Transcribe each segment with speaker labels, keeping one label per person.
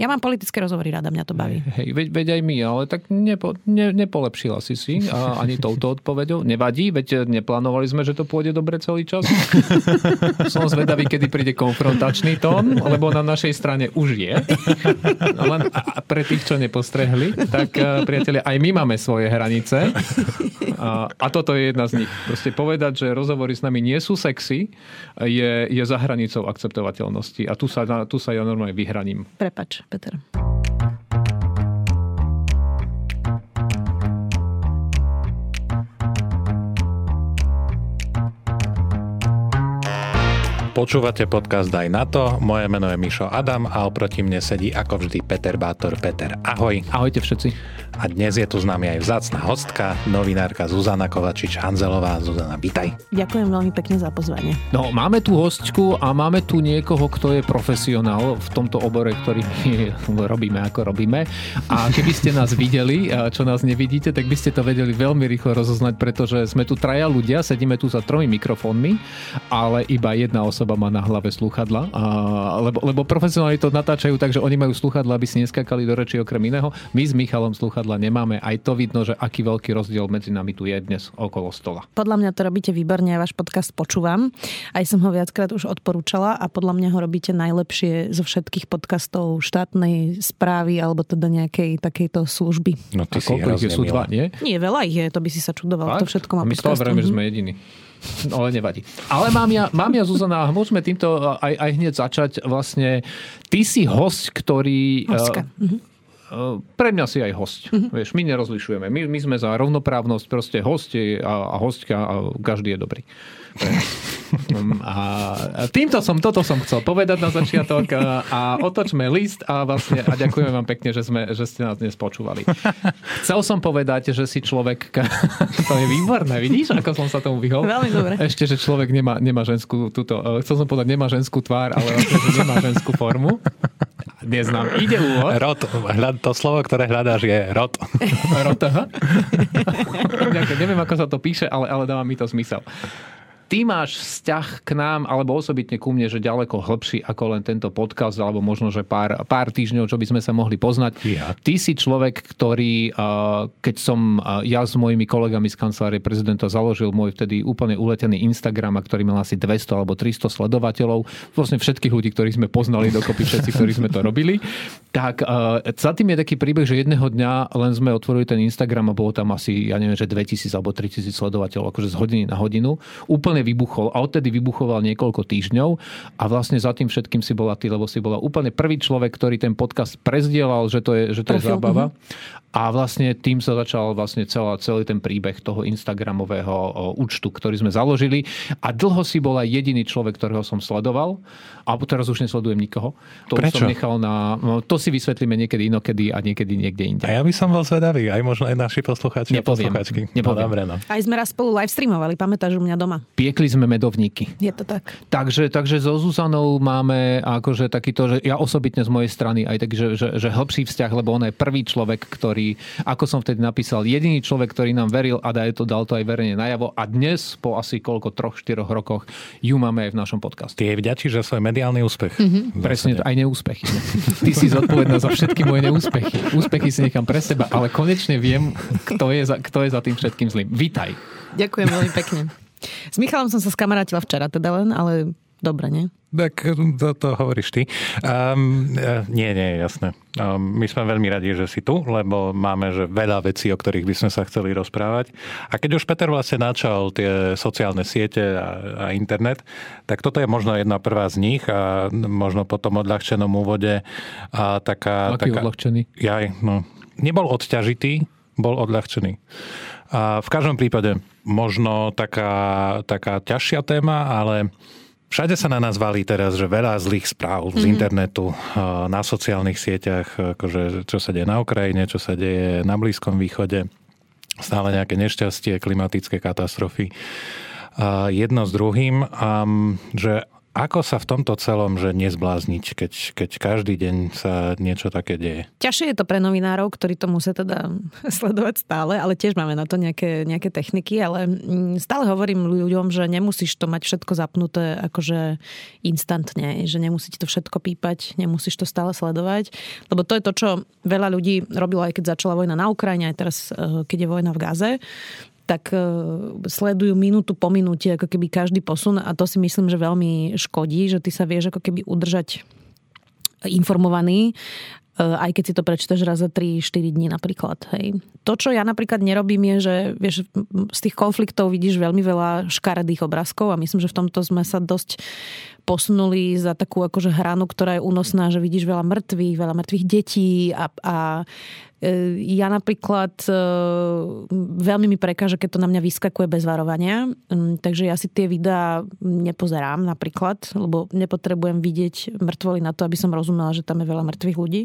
Speaker 1: Ja mám politické rozhovory rada, mňa to baví.
Speaker 2: Hej, veď, veď aj my, ale tak nepo, ne, nepolepšila si si a ani touto odpovedou. Nevadí, veď neplánovali sme, že to pôjde dobre celý čas. Som zvedavý, kedy príde konfrontačný tón, lebo na našej strane už je. Len a pre tých, čo nepostrehli, tak priatelia, aj my máme svoje hranice. A, a toto je jedna z nich. Proste povedať, že rozhovory s nami nie sú sexy, je, je za hranicou akceptovateľnosti. A tu sa, tu sa ja normálne vyhraním.
Speaker 1: Prepač. Peter.
Speaker 3: Počúvate podcast Daj na to, moje meno je Mišo Adam a oproti mne sedí ako vždy Peter Bátor. Peter, ahoj.
Speaker 2: Ahojte všetci.
Speaker 3: A dnes je tu s nami aj vzácna hostka, novinárka Zuzana Kovačič-Hanzelová. Zuzana, vítaj.
Speaker 1: Ďakujem veľmi pekne za pozvanie.
Speaker 2: No, máme tu hostku a máme tu niekoho, kto je profesionál v tomto obore, ktorý robíme ako robíme. A keby ste nás videli, čo nás nevidíte, tak by ste to vedeli veľmi rýchlo rozoznať, pretože sme tu traja ľudia, sedíme tu za tromi mikrofónmi, ale iba jedna osoba má na hlave sluchadla, a, lebo, lebo profesionáli to natáčajú tak, že oni majú sluchadla, aby si neskakali do reči okrem iného. My s Michalom sluchadla nemáme. Aj to vidno, že aký veľký rozdiel medzi nami tu je dnes okolo stola.
Speaker 1: Podľa mňa to robíte výborne, ja váš podcast počúvam. Aj som ho viackrát už odporúčala a podľa mňa ho robíte najlepšie zo všetkých podcastov štátnej správy alebo teda nejakej takejto služby.
Speaker 2: No ty a koľko ich sú dva, nie?
Speaker 1: Nie, veľa ich je, to by si sa čudoval. To všetko má
Speaker 2: My z toho že sme jediní. No ale nevadí. Ale mám ja, mám ja Zuzana, môžeme týmto aj, aj hneď začať. Vlastne, ty si host, ktorý...
Speaker 1: Hostka. Uh,
Speaker 2: pre mňa si aj host. Uh-huh. Vieš, my nerozlišujeme. My, my sme za rovnoprávnosť, proste hosti a, a hostka a každý je dobrý. A týmto som, toto som chcel povedať na začiatok a, otočme list a vlastne a ďakujeme vám pekne, že, sme, že ste nás dnes počúvali. Chcel som povedať, že si človek, to je výborné, vidíš, ako som sa tomu vyhol?
Speaker 1: Veľmi dobre.
Speaker 2: Ešte, že človek nemá, nemá ženskú túto, e, chcel som povedať, nemá ženskú tvár, ale vlastne, že nemá ženskú formu. Dnes nám ide úvod.
Speaker 3: Rod, to slovo, ktoré hľadáš je rod.
Speaker 2: Rod, Neviem, ako sa to píše, ale, ale dáva mi to zmysel ty máš vzťah k nám, alebo osobitne ku mne, že ďaleko hlbší ako len tento podcast, alebo možno, že pár, pár týždňov, čo by sme sa mohli poznať.
Speaker 3: Ja.
Speaker 2: Ty si človek, ktorý, keď som ja s mojimi kolegami z kancelárie prezidenta založil môj vtedy úplne uletený Instagram, a ktorý mal asi 200 alebo 300 sledovateľov, vlastne všetkých ľudí, ktorých sme poznali dokopy, všetci, ktorí sme to robili, tak za tým je taký príbeh, že jedného dňa len sme otvorili ten Instagram a bolo tam asi, ja neviem, že 2000 alebo 3000 sledovateľov, akože z hodiny na hodinu. Úplne vybuchol a odtedy vybuchoval niekoľko týždňov a vlastne za tým všetkým si bola ty, lebo si bola úplne prvý človek, ktorý ten podcast prezdielal, že to je, že to je zábava. Uh-huh. A vlastne tým sa začal vlastne celá, celý ten príbeh toho Instagramového účtu, ktorý sme založili. A dlho si bola jediný človek, ktorého som sledoval. A teraz už nesledujem nikoho. To
Speaker 3: Prečo?
Speaker 2: som nechal na... No, to si vysvetlíme niekedy inokedy a niekedy niekde inde.
Speaker 3: A ja by som bol zvedavý, aj možno aj naši poslucháči
Speaker 2: Nepoviem.
Speaker 3: a poslucháčky.
Speaker 2: Nepoviem.
Speaker 3: No, dobre, no.
Speaker 1: Aj sme raz spolu live streamovali, pamätáš u mňa doma?
Speaker 2: Piekli sme medovníky.
Speaker 1: Je to tak.
Speaker 2: Takže, takže so Zuzanou máme akože takýto, že ja osobitne z mojej strany aj taký, že, že, že hĺbší vzťah, lebo ona je prvý človek, ktorý ako som vtedy napísal, jediný človek, ktorý nám veril a daj to, dal to aj verejne najavo. A dnes, po asi koľko, troch, štyroch rokoch, ju máme aj v našom podcaste.
Speaker 3: Ty jej vďačí, že svoj mediálny úspech.
Speaker 2: Mm-hmm. Presne, aj neúspechy. Ty si zodpovedná za všetky moje neúspechy. Úspechy si nechám pre seba, ale konečne viem, kto je za, kto je za tým všetkým zlým. Vítaj.
Speaker 1: Ďakujem veľmi pekne. S Michalom som sa skamarátila včera teda len, ale dobre, nie?
Speaker 3: Tak to, to hovoríš ty. Um, nie, nie, jasné. Um, my sme veľmi radi, že si tu, lebo máme že veľa vecí, o ktorých by sme sa chceli rozprávať. A keď už Peter vlastne načal tie sociálne siete a, a internet, tak toto je možno jedna prvá z nich a možno po tom odľahčenom úvode a taká...
Speaker 2: Aký
Speaker 3: taká,
Speaker 2: odľahčený?
Speaker 3: Jaj, no. Nebol odťažitý, bol odľahčený. A v každom prípade možno taká, taká ťažšia téma, ale Všade sa na nás valí teraz, že veľa zlých správ mm-hmm. z mhm. internetu, na sociálnych sieťach, akože čo sa deje na Ukrajine, čo sa deje na Blízkom východe, stále nejaké nešťastie, klimatické katastrofy. Jedno s druhým, že Ako sa v tomto celom, že nezblázniť, keď, keď každý deň sa niečo také deje?
Speaker 1: Ťažšie je to pre novinárov, ktorí to musia teda sledovať stále, ale tiež máme na to nejaké, nejaké techniky, ale mm, stále hovorím ľuďom, že nemusíš to mať všetko zapnuté akože instantne, že nemusíte to všetko pípať, nemusíš to stále sledovať, lebo to je to, čo veľa ľudí robilo aj keď začala vojna na Ukrajine, aj teraz, eh, keď je vojna v Gaze, tak e, sledujú minútu po minúte ako keby každý posun a to si myslím, že veľmi škodí, že ty sa vieš ako keby udržať informovaný, e, aj keď si to prečítaš raz za 3-4 dní napríklad. Hej. To, čo ja napríklad nerobím, je, že vieš, z tých konfliktov vidíš veľmi veľa škaredých obrázkov a myslím, že v tomto sme sa dosť posunuli za takú akože hranu, ktorá je únosná, že vidíš veľa mŕtvych, veľa mŕtvych detí a, a e, ja napríklad e, veľmi mi prekáža, keď to na mňa vyskakuje bez varovania, takže ja si tie videá nepozerám napríklad, lebo nepotrebujem vidieť mŕtvoly na to, aby som rozumela, že tam je veľa mŕtvych ľudí.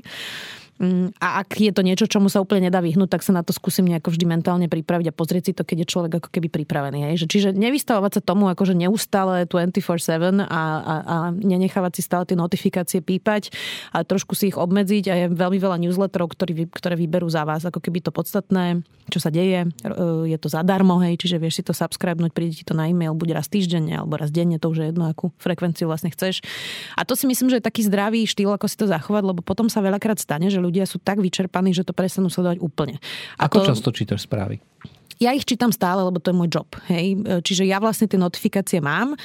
Speaker 1: Mm, a ak je to niečo, čomu sa úplne nedá vyhnúť, tak sa na to skúsim nejako vždy mentálne pripraviť a pozrieť si to, keď je človek ako keby pripravený. Hej. Že, čiže nevystavovať sa tomu akože neustále 24-7 a, a, a nenechávať si stále tie notifikácie pípať, ale trošku si ich obmedziť a je veľmi veľa newsletterov, ktorý, ktoré vyberú za vás ako keby to podstatné, čo sa deje. E, je to zadarmo, hej, čiže vieš si to subscribenúť, príde ti to na e-mail buď raz týždenne alebo raz denne, to už je jedno, akú frekvenciu vlastne chceš. A to si myslím, že je taký zdravý štýl, ako si to zachovať, lebo potom sa veľakrát stane, že ľudia sú tak vyčerpaní, že to prestanú sledovať úplne.
Speaker 2: A Ako to... často čítaš správy?
Speaker 1: Ja ich čítam stále, lebo to je môj job. Hej? Čiže ja vlastne tie notifikácie mám.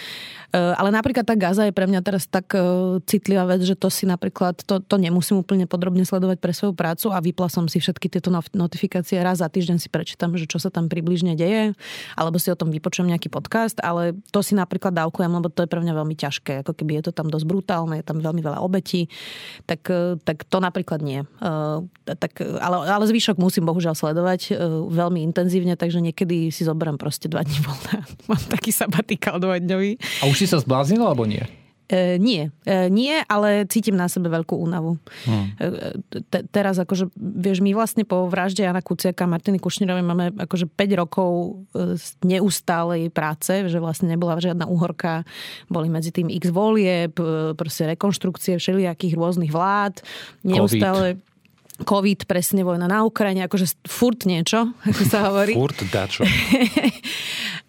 Speaker 1: Eh, ale napríklad tá Gaza je pre mňa teraz tak eh, citlivá vec, že to si napríklad, to, to nemusím úplne podrobne sledovať pre svoju prácu a vypla som si všetky tieto notifikácie. Raz za týždeň si prečítam, že čo sa tam približne deje, alebo si o tom vypočujem nejaký podcast, ale to si napríklad dávkujem, lebo to je pre mňa veľmi ťažké. Ako keby je to tam dosť brutálne, je tam veľmi veľa obetí, tak, tak to napríklad nie. Tak, ale, ale zvyšok musím bohužiaľ sledovať veľmi intenzívne, takže niekedy si zoberiem proste dva dní voľna. Mám taký sabatikál dvojdňový.
Speaker 2: A už si sa zbláznil alebo nie?
Speaker 1: E, nie, e, nie, ale cítim na sebe veľkú únavu. Hmm. E, te, teraz akože, vieš, my vlastne po vražde Jana Kuciaka a Martiny Kušnírovej máme akože 5 rokov e, neustálej práce, že vlastne nebola žiadna úhorka, boli medzi tým x volieb, e, proste rekonštrukcie všelijakých rôznych vlád, neustále... COVID. COVID, presne vojna na Ukrajine, akože furt niečo, ako sa hovorí.
Speaker 3: furt dačo.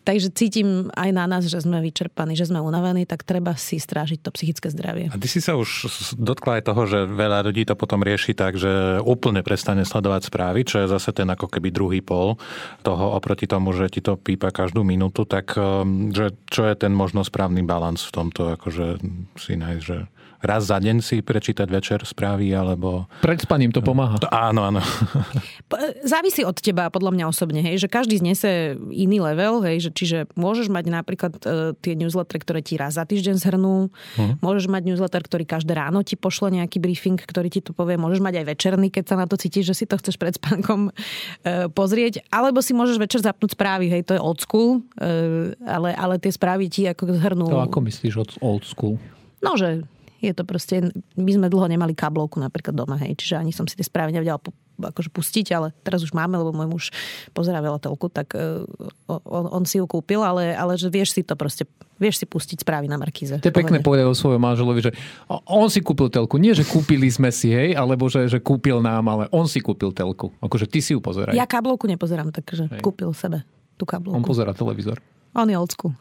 Speaker 1: Takže cítim aj na nás, že sme vyčerpaní, že sme unavení, tak treba si strážiť to psychické zdravie.
Speaker 3: A ty si sa už dotkla aj toho, že veľa ľudí to potom rieši tak, že úplne prestane sledovať správy, čo je zase ten ako keby druhý pol toho oproti tomu, že ti to pípa každú minútu, tak um, že čo je ten možno správny balans v tomto, akože si nájsť, že raz za deň si prečítať večer správy, alebo...
Speaker 2: Pred spaním to pomáha.
Speaker 3: To, áno, áno.
Speaker 1: Závisí od teba, podľa mňa osobne, hej, že každý znese iný level, hej, že čiže môžeš mať napríklad uh, tie newslettery, ktoré ti raz za týždeň zhrnú, uh-huh. môžeš mať newsletter, ktorý každé ráno ti pošle nejaký briefing, ktorý ti to povie, môžeš mať aj večerný, keď sa na to cítiš, že si to chceš pred spánkom uh, pozrieť, alebo si môžeš večer zapnúť správy, hej, to je old school, uh, ale, ale tie správy ti ako zhrnú...
Speaker 2: To ako myslíš od old school?
Speaker 1: No, že je to proste, my sme dlho nemali káblovku napríklad doma, hej, čiže ani som si tie správy nevedela akože pustiť, ale teraz už máme, lebo môj muž pozerá veľa telku, tak uh, on, on si ju kúpil, ale, ale že vieš si to proste, vieš si pustiť správy na Markíze.
Speaker 2: To je pekné povedať o svojom manželovi, že on si kúpil telku. Nie, že kúpili sme si, hej, alebo že, že kúpil nám, ale on si kúpil telku. Akože ty si ju pozeraj.
Speaker 1: Ja káblovku nepozerám, takže hej. kúpil sebe tú káblovku.
Speaker 2: On pozera televízor.
Speaker 1: On je old school.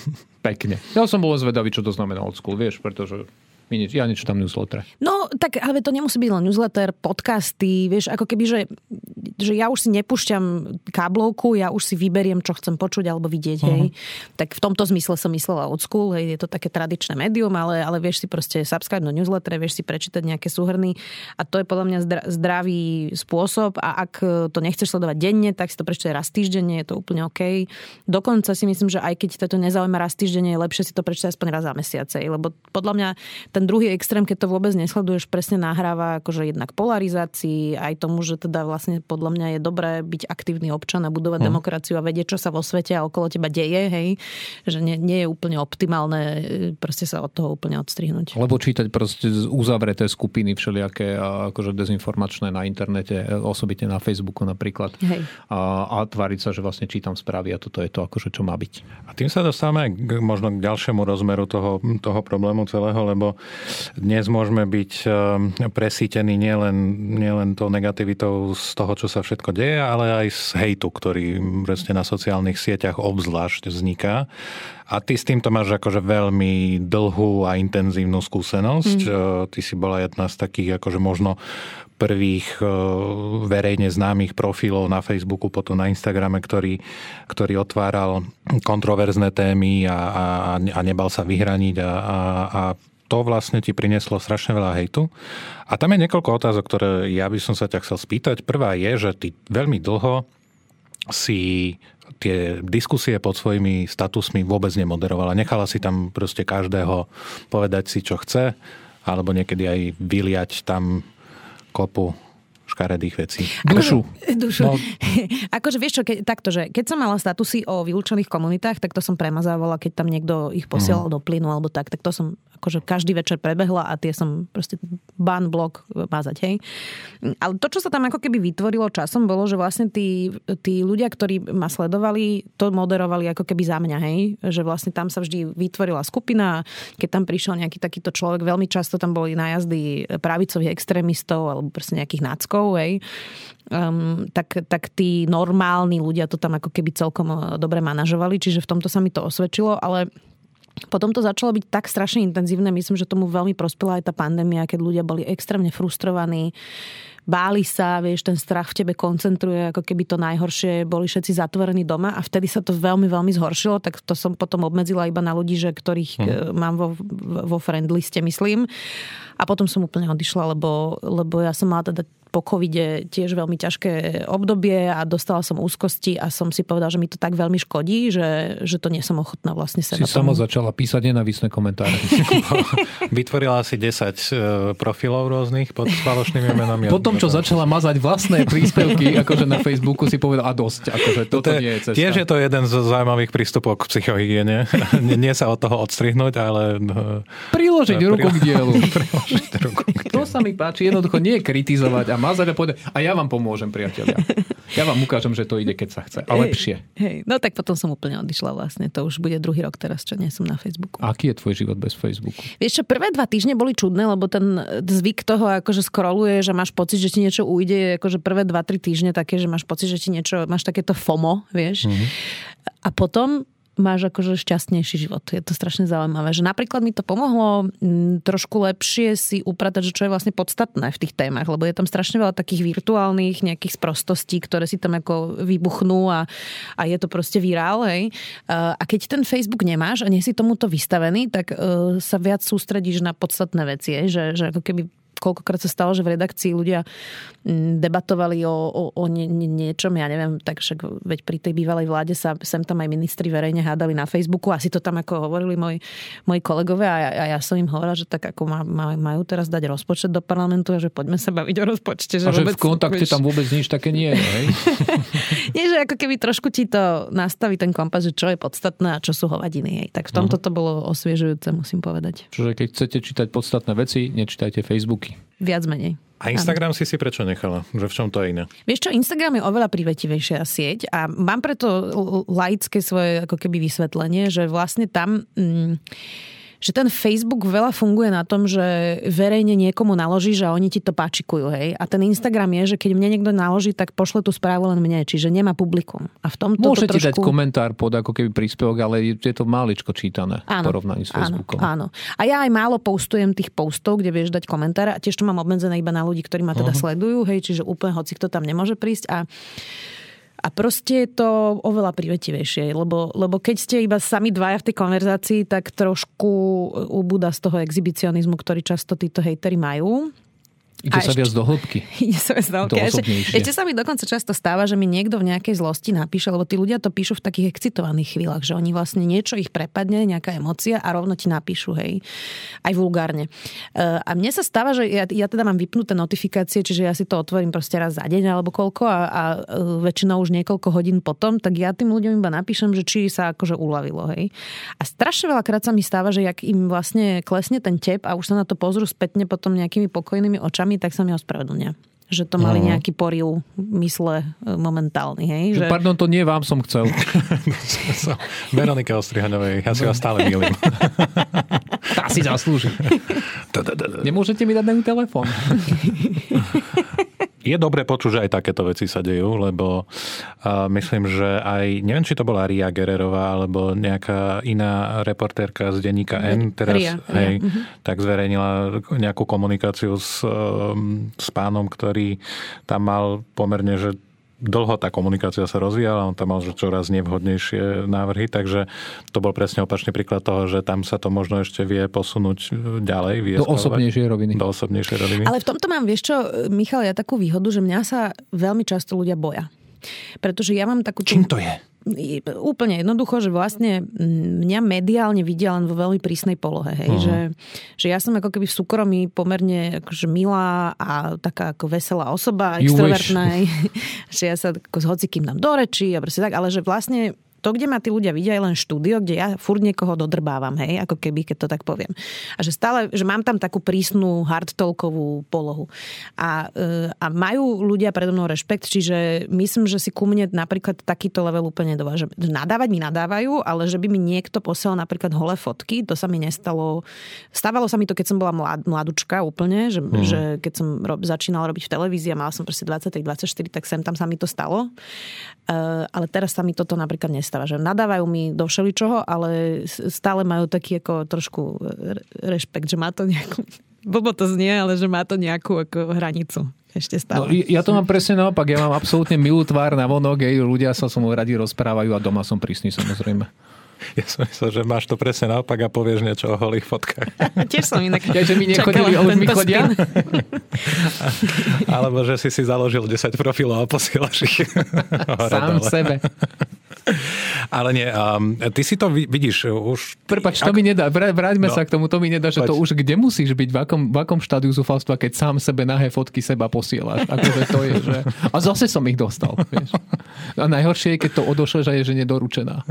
Speaker 2: Pekne. Ja som bol zvedavý, čo to znamená old school, vieš, pretože my nič, ja niečo tam newsletter.
Speaker 1: No, tak ale to nemusí byť len newsletter, podcasty, vieš, ako keby, že, že ja už si nepúšťam káblovku, ja už si vyberiem, čo chcem počuť alebo vidieť, uh-huh. hej. Mhm. Tak v tomto zmysle som myslela od school, hej, je to také tradičné médium, ale, ale vieš si proste subscribe do newsletter, vieš si prečítať nejaké súhrny a to je podľa mňa zdravý spôsob a ak to nechceš sledovať denne, tak si to prečítaj raz týždenne, je to úplne OK. Dokonca si myslím, že aj keď to nezaujíma raz týždenne, je lepšie si to prečítať aspoň raz za mesiace, lebo podľa mňa ten druhý extrém, keď to vôbec nesleduješ, presne nahráva akože jednak polarizácii, aj tomu, že teda vlastne podľa mňa je dobré byť aktívny občan a budovať hmm. demokraciu a vedieť, čo sa vo svete a okolo teba deje, hej, že nie, nie je úplne optimálne e, proste sa od toho úplne odstrihnúť.
Speaker 2: Lebo čítať proste uzavreté skupiny všelijaké akože dezinformačné na internete, e, osobitne na Facebooku napríklad. Hej. A, a tváriť sa, že vlastne čítam správy a toto je to akože čo má byť.
Speaker 3: A tým sa dostávame k, možno k ďalšiemu rozmeru toho, toho problému celého, lebo dnes môžeme byť eh, presítení nielen, nielen tou negativitou z toho, čo sa všetko deje, ale aj z hejtu, ktorý presne na sociálnych sieťach obzvlášť vzniká. A ty s týmto máš akože veľmi dlhú a intenzívnu skúsenosť. Mm. Ty si bola jedna z takých akože možno prvých e, verejne známych profilov na Facebooku, potom na Instagrame, ktorý, ktorý otváral kontroverzné témy a, a, a nebal sa vyhraniť a, a, a to vlastne ti prinieslo strašne veľa hejtu. A tam je niekoľko otázok, ktoré ja by som sa ťa chcel spýtať. Prvá je, že ty veľmi dlho si tie diskusie pod svojimi statusmi vôbec nemoderovala. Nechala si tam proste každého povedať si, čo chce, alebo niekedy aj vyliať tam kopu škaredých vecí.
Speaker 2: Dušu.
Speaker 1: Akože, dušu. No. akože vieš čo, ke, takto, že keď som mala statusy o vylúčených komunitách, tak to som premazávala, keď tam niekto ich posielal mm. do plynu alebo tak, tak to som akože každý večer prebehla a tie som proste ban, blok mázať, hej. Ale to, čo sa tam ako keby vytvorilo časom, bolo, že vlastne tí, tí ľudia, ktorí ma sledovali, to moderovali ako keby za mňa, hej. Že vlastne tam sa vždy vytvorila skupina, keď tam prišiel nejaký takýto človek, veľmi často tam boli nájazdy pravicových extrémistov alebo proste nejakých náckov, hej. Um, tak, tak tí normálni ľudia to tam ako keby celkom eh, dobre manažovali, čiže v tomto sa mi to osvedčilo, ale potom to začalo byť tak strašne intenzívne, myslím, že tomu veľmi prospela aj tá pandémia, keď ľudia boli extrémne frustrovaní, báli sa, vieš, ten strach v tebe koncentruje, ako keby to najhoršie, boli všetci zatvorení doma a vtedy sa to veľmi, veľmi zhoršilo, tak to som potom obmedzila iba na ľudí, že ktorých hmm. mám vo, vo friendliste, myslím. A potom som úplne odišla, lebo, lebo ja som mala teda po covide tiež veľmi ťažké obdobie a dostala som úzkosti a som si povedala, že mi to tak veľmi škodí, že, že to nie som ochotná vlastne
Speaker 2: sa Si sama začala písať nenavisné komentáre.
Speaker 3: Vytvorila asi 10 e, profilov rôznych pod falošnými menami.
Speaker 2: Potom, čo začala mazať vlastné príspevky, akože na Facebooku si povedala, a dosť, akože toto to nie je cesta.
Speaker 3: Tiež je to jeden z zaujímavých prístupov k psychohygiene. nie sa od toho odstrihnúť, ale...
Speaker 2: E, Priložiť ruku k dielu. Priložiť ruku k dielu. To sa mi páči, jednoducho nie kritizovať a mazať a povedať, a ja vám pomôžem, priatelia. Ja vám ukážem, že to ide, keď sa chce. A lepšie.
Speaker 1: Hej, no tak potom som úplne odišla vlastne. To už bude druhý rok teraz, čo nie som na Facebooku.
Speaker 2: Aký je tvoj život bez Facebooku?
Speaker 1: Vieš čo, prvé dva týždne boli čudné, lebo ten zvyk toho, akože scrolluje, že máš pocit, že ti niečo ujde, akože prvé dva, tri týždne také, že máš pocit, že ti niečo, máš takéto FOMO, vieš. Mm-hmm. A potom máš akože šťastnejší život. Je to strašne zaujímavé. Že napríklad mi to pomohlo mm, trošku lepšie si upratať, že čo je vlastne podstatné v tých témach, lebo je tam strašne veľa takých virtuálnych nejakých sprostostí, ktoré si tam ako vybuchnú a, a je to proste virál, hej. A keď ten Facebook nemáš a nie si tomuto vystavený, tak uh, sa viac sústredíš na podstatné veci. Že, že ako keby koľkokrát sa stalo, že v redakcii ľudia mm, debatovali o, o, o nie, nie, niečom, ja neviem, tak však veď pri tej bývalej vláde sa sem tam aj ministri verejne hádali na Facebooku, asi to tam ako hovorili moji, moji kolegovia a ja, a ja som im hovorila, že tak ako má, má, majú teraz dať rozpočet do parlamentu a že poďme sa baviť o rozpočte.
Speaker 2: Že a vôbec, že v kontakte vieš... tam vôbec nič také nie je,
Speaker 1: nie, že ako keby trošku ti to nastaví ten kompas, že čo je podstatné a čo sú hovadiny. Hej. Tak v tomto mhm. to bolo osviežujúce, musím povedať.
Speaker 2: Čiže keď chcete čítať podstatné veci, nečítajte Facebook roky.
Speaker 1: Viac menej.
Speaker 3: A Instagram ano. si si prečo nechala? Že v čom to je iné?
Speaker 1: Vieš čo, Instagram je oveľa privetivejšia sieť a mám preto laické svoje ako keby vysvetlenie, že vlastne tam... Mm, že ten Facebook veľa funguje na tom, že verejne niekomu naložíš a oni ti to páčikujú, hej. A ten Instagram je, že keď mne niekto naloží, tak pošle tú správu len mne, čiže nemá publikum. A v tomto
Speaker 2: Môže
Speaker 1: ti
Speaker 2: trošku... dať komentár pod ako keby príspevok, ale je to máličko čítané áno, v porovnaní s Facebookom.
Speaker 1: Áno, áno. A ja aj málo postujem tých postov, kde vieš dať komentár a tiež to mám obmedzené iba na ľudí, ktorí ma teda uh-huh. sledujú, hej, čiže úplne hoci kto tam nemôže prísť a a proste je to oveľa privetivejšie, lebo, lebo keď ste iba sami dvaja v tej konverzácii, tak trošku ubúda z toho exhibicionizmu, ktorý často títo hejteri majú.
Speaker 2: Ide sa viac do hĺbky.
Speaker 1: Ide sa viac do hĺbky. Ešte, sa mi dokonca často stáva, že mi niekto v nejakej zlosti napíše, lebo tí ľudia to píšu v takých excitovaných chvíľach, že oni vlastne niečo ich prepadne, nejaká emocia a rovno ti napíšu, hej, aj vulgárne. E, a mne sa stáva, že ja, ja teda mám vypnuté notifikácie, čiže ja si to otvorím proste raz za deň alebo koľko a, a e, väčšinou už niekoľko hodín potom, tak ja tým ľuďom iba napíšem, že či sa akože uľavilo, hej. A strašne veľakrát sa mi stáva, že jak im vlastne klesne ten tep a už sa na to pozrú spätne potom nejakými pokojnými očami, tak sa mi ospravedlnia že to mali nejaký poril mysle e, momentálny. Hej?
Speaker 2: Že... Pardon, to nie vám som chcel.
Speaker 3: Veronika Ostrihaňovej, ja si vás stále milím.
Speaker 2: Tá si zaslúži. Nemôžete mi dať na telefón
Speaker 3: je dobre počuť, že aj takéto veci sa dejú, lebo uh, myslím, že aj, neviem, či to bola Ria Gererová, alebo nejaká iná reportérka z denníka N, teraz, Ria, hej, Ria. Mhm. tak zverejnila nejakú komunikáciu s, um, s pánom, ktorý tam mal pomerne, že dlho tá komunikácia sa rozvíjala, on tam mal čoraz nevhodnejšie návrhy, takže to bol presne opačný príklad toho, že tam sa to možno ešte vie posunúť ďalej.
Speaker 2: Do osobnejšej roviny.
Speaker 3: Do osobnejšej roviny.
Speaker 1: Ale v tomto mám, vieš čo, Michal, ja takú výhodu, že mňa sa veľmi často ľudia boja. Pretože ja mám takú...
Speaker 3: Čím to je?
Speaker 1: Úplne jednoducho, že vlastne mňa mediálne vidia len vo veľmi prísnej polohe. Hej? Uh-huh. Že, že ja som ako keby v súkromí pomerne akože milá a taká ako veselá osoba, extrovertná. že ja sa ako s hocikým dám do reči a proste tak, ale že vlastne to, kde ma tí ľudia vidia, je len štúdio, kde ja furt niekoho dodrbávam, hej, ako keby, keď to tak poviem. A že stále, že mám tam takú prísnu hardtalkovú polohu. A, e, a majú ľudia predo mnou rešpekt, čiže myslím, že si ku mne napríklad takýto level úplne dováža. Nadávať mi nadávajú, ale že by mi niekto posielal napríklad holé fotky, to sa mi nestalo. Stávalo sa mi to, keď som bola mlad, mladučka úplne, že, mm. že keď som rob, začínala robiť v televízii a mala som proste 23-24, tak sem tam sa mi to stalo. Uh, ale teraz sa mi toto napríklad nestalo stáva, že nadávajú mi do všeličoho, ale stále majú taký ako trošku rešpekt, že má to nejakú, blbo to znie, ale že má to nejakú ako hranicu ešte stále. No,
Speaker 2: ja to mám presne naopak, ja mám absolútne milú tvár na vonok, jej ľudia sa so mnou radi rozprávajú a doma som prísny samozrejme.
Speaker 3: Ja som myslel, že máš to presne naopak a povieš niečo o holých fotkách.
Speaker 1: Tiež som inak
Speaker 2: ja, že mi nechodili a už mi chodia.
Speaker 3: Alebo že si si založil 10 profilov a posielaš ich.
Speaker 2: Sám sebe.
Speaker 3: Ale nie, um, ty si to vidíš už...
Speaker 2: Prepač, to ak... mi nedá, vráťme no. sa k tomu, to mi nedá, že Poď. to už kde musíš byť, v akom, v akom štádiu zúfalstva, keď sám sebe nahé fotky seba posielaš. Akože to je, že... A zase som ich dostal, vieš. A najhoršie je, keď to odošleš a je, že nedoručená.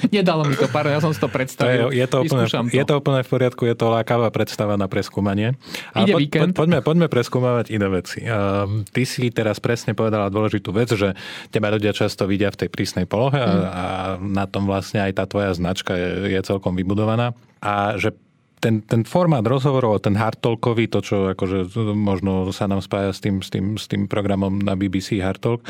Speaker 2: Nedalo mi to, pár, ja som si to predstavil.
Speaker 3: Je, je, to úplne, to. je to úplne v poriadku, je to lákavá predstava na preskúmanie.
Speaker 2: Ide po, víkend.
Speaker 3: Po, poďme, poďme preskúmavať iné veci. Uh, ty si teraz presne povedala dôležitú vec, že teba ľudia často vidia v tej prísnej polohe a, mm. a na tom vlastne aj tá tvoja značka je, je celkom vybudovaná. A že ten, ten formát rozhovorov, ten hardtalkový, to, čo akože možno sa nám spája s tým, s tým, s tým programom na BBC Hardtalk,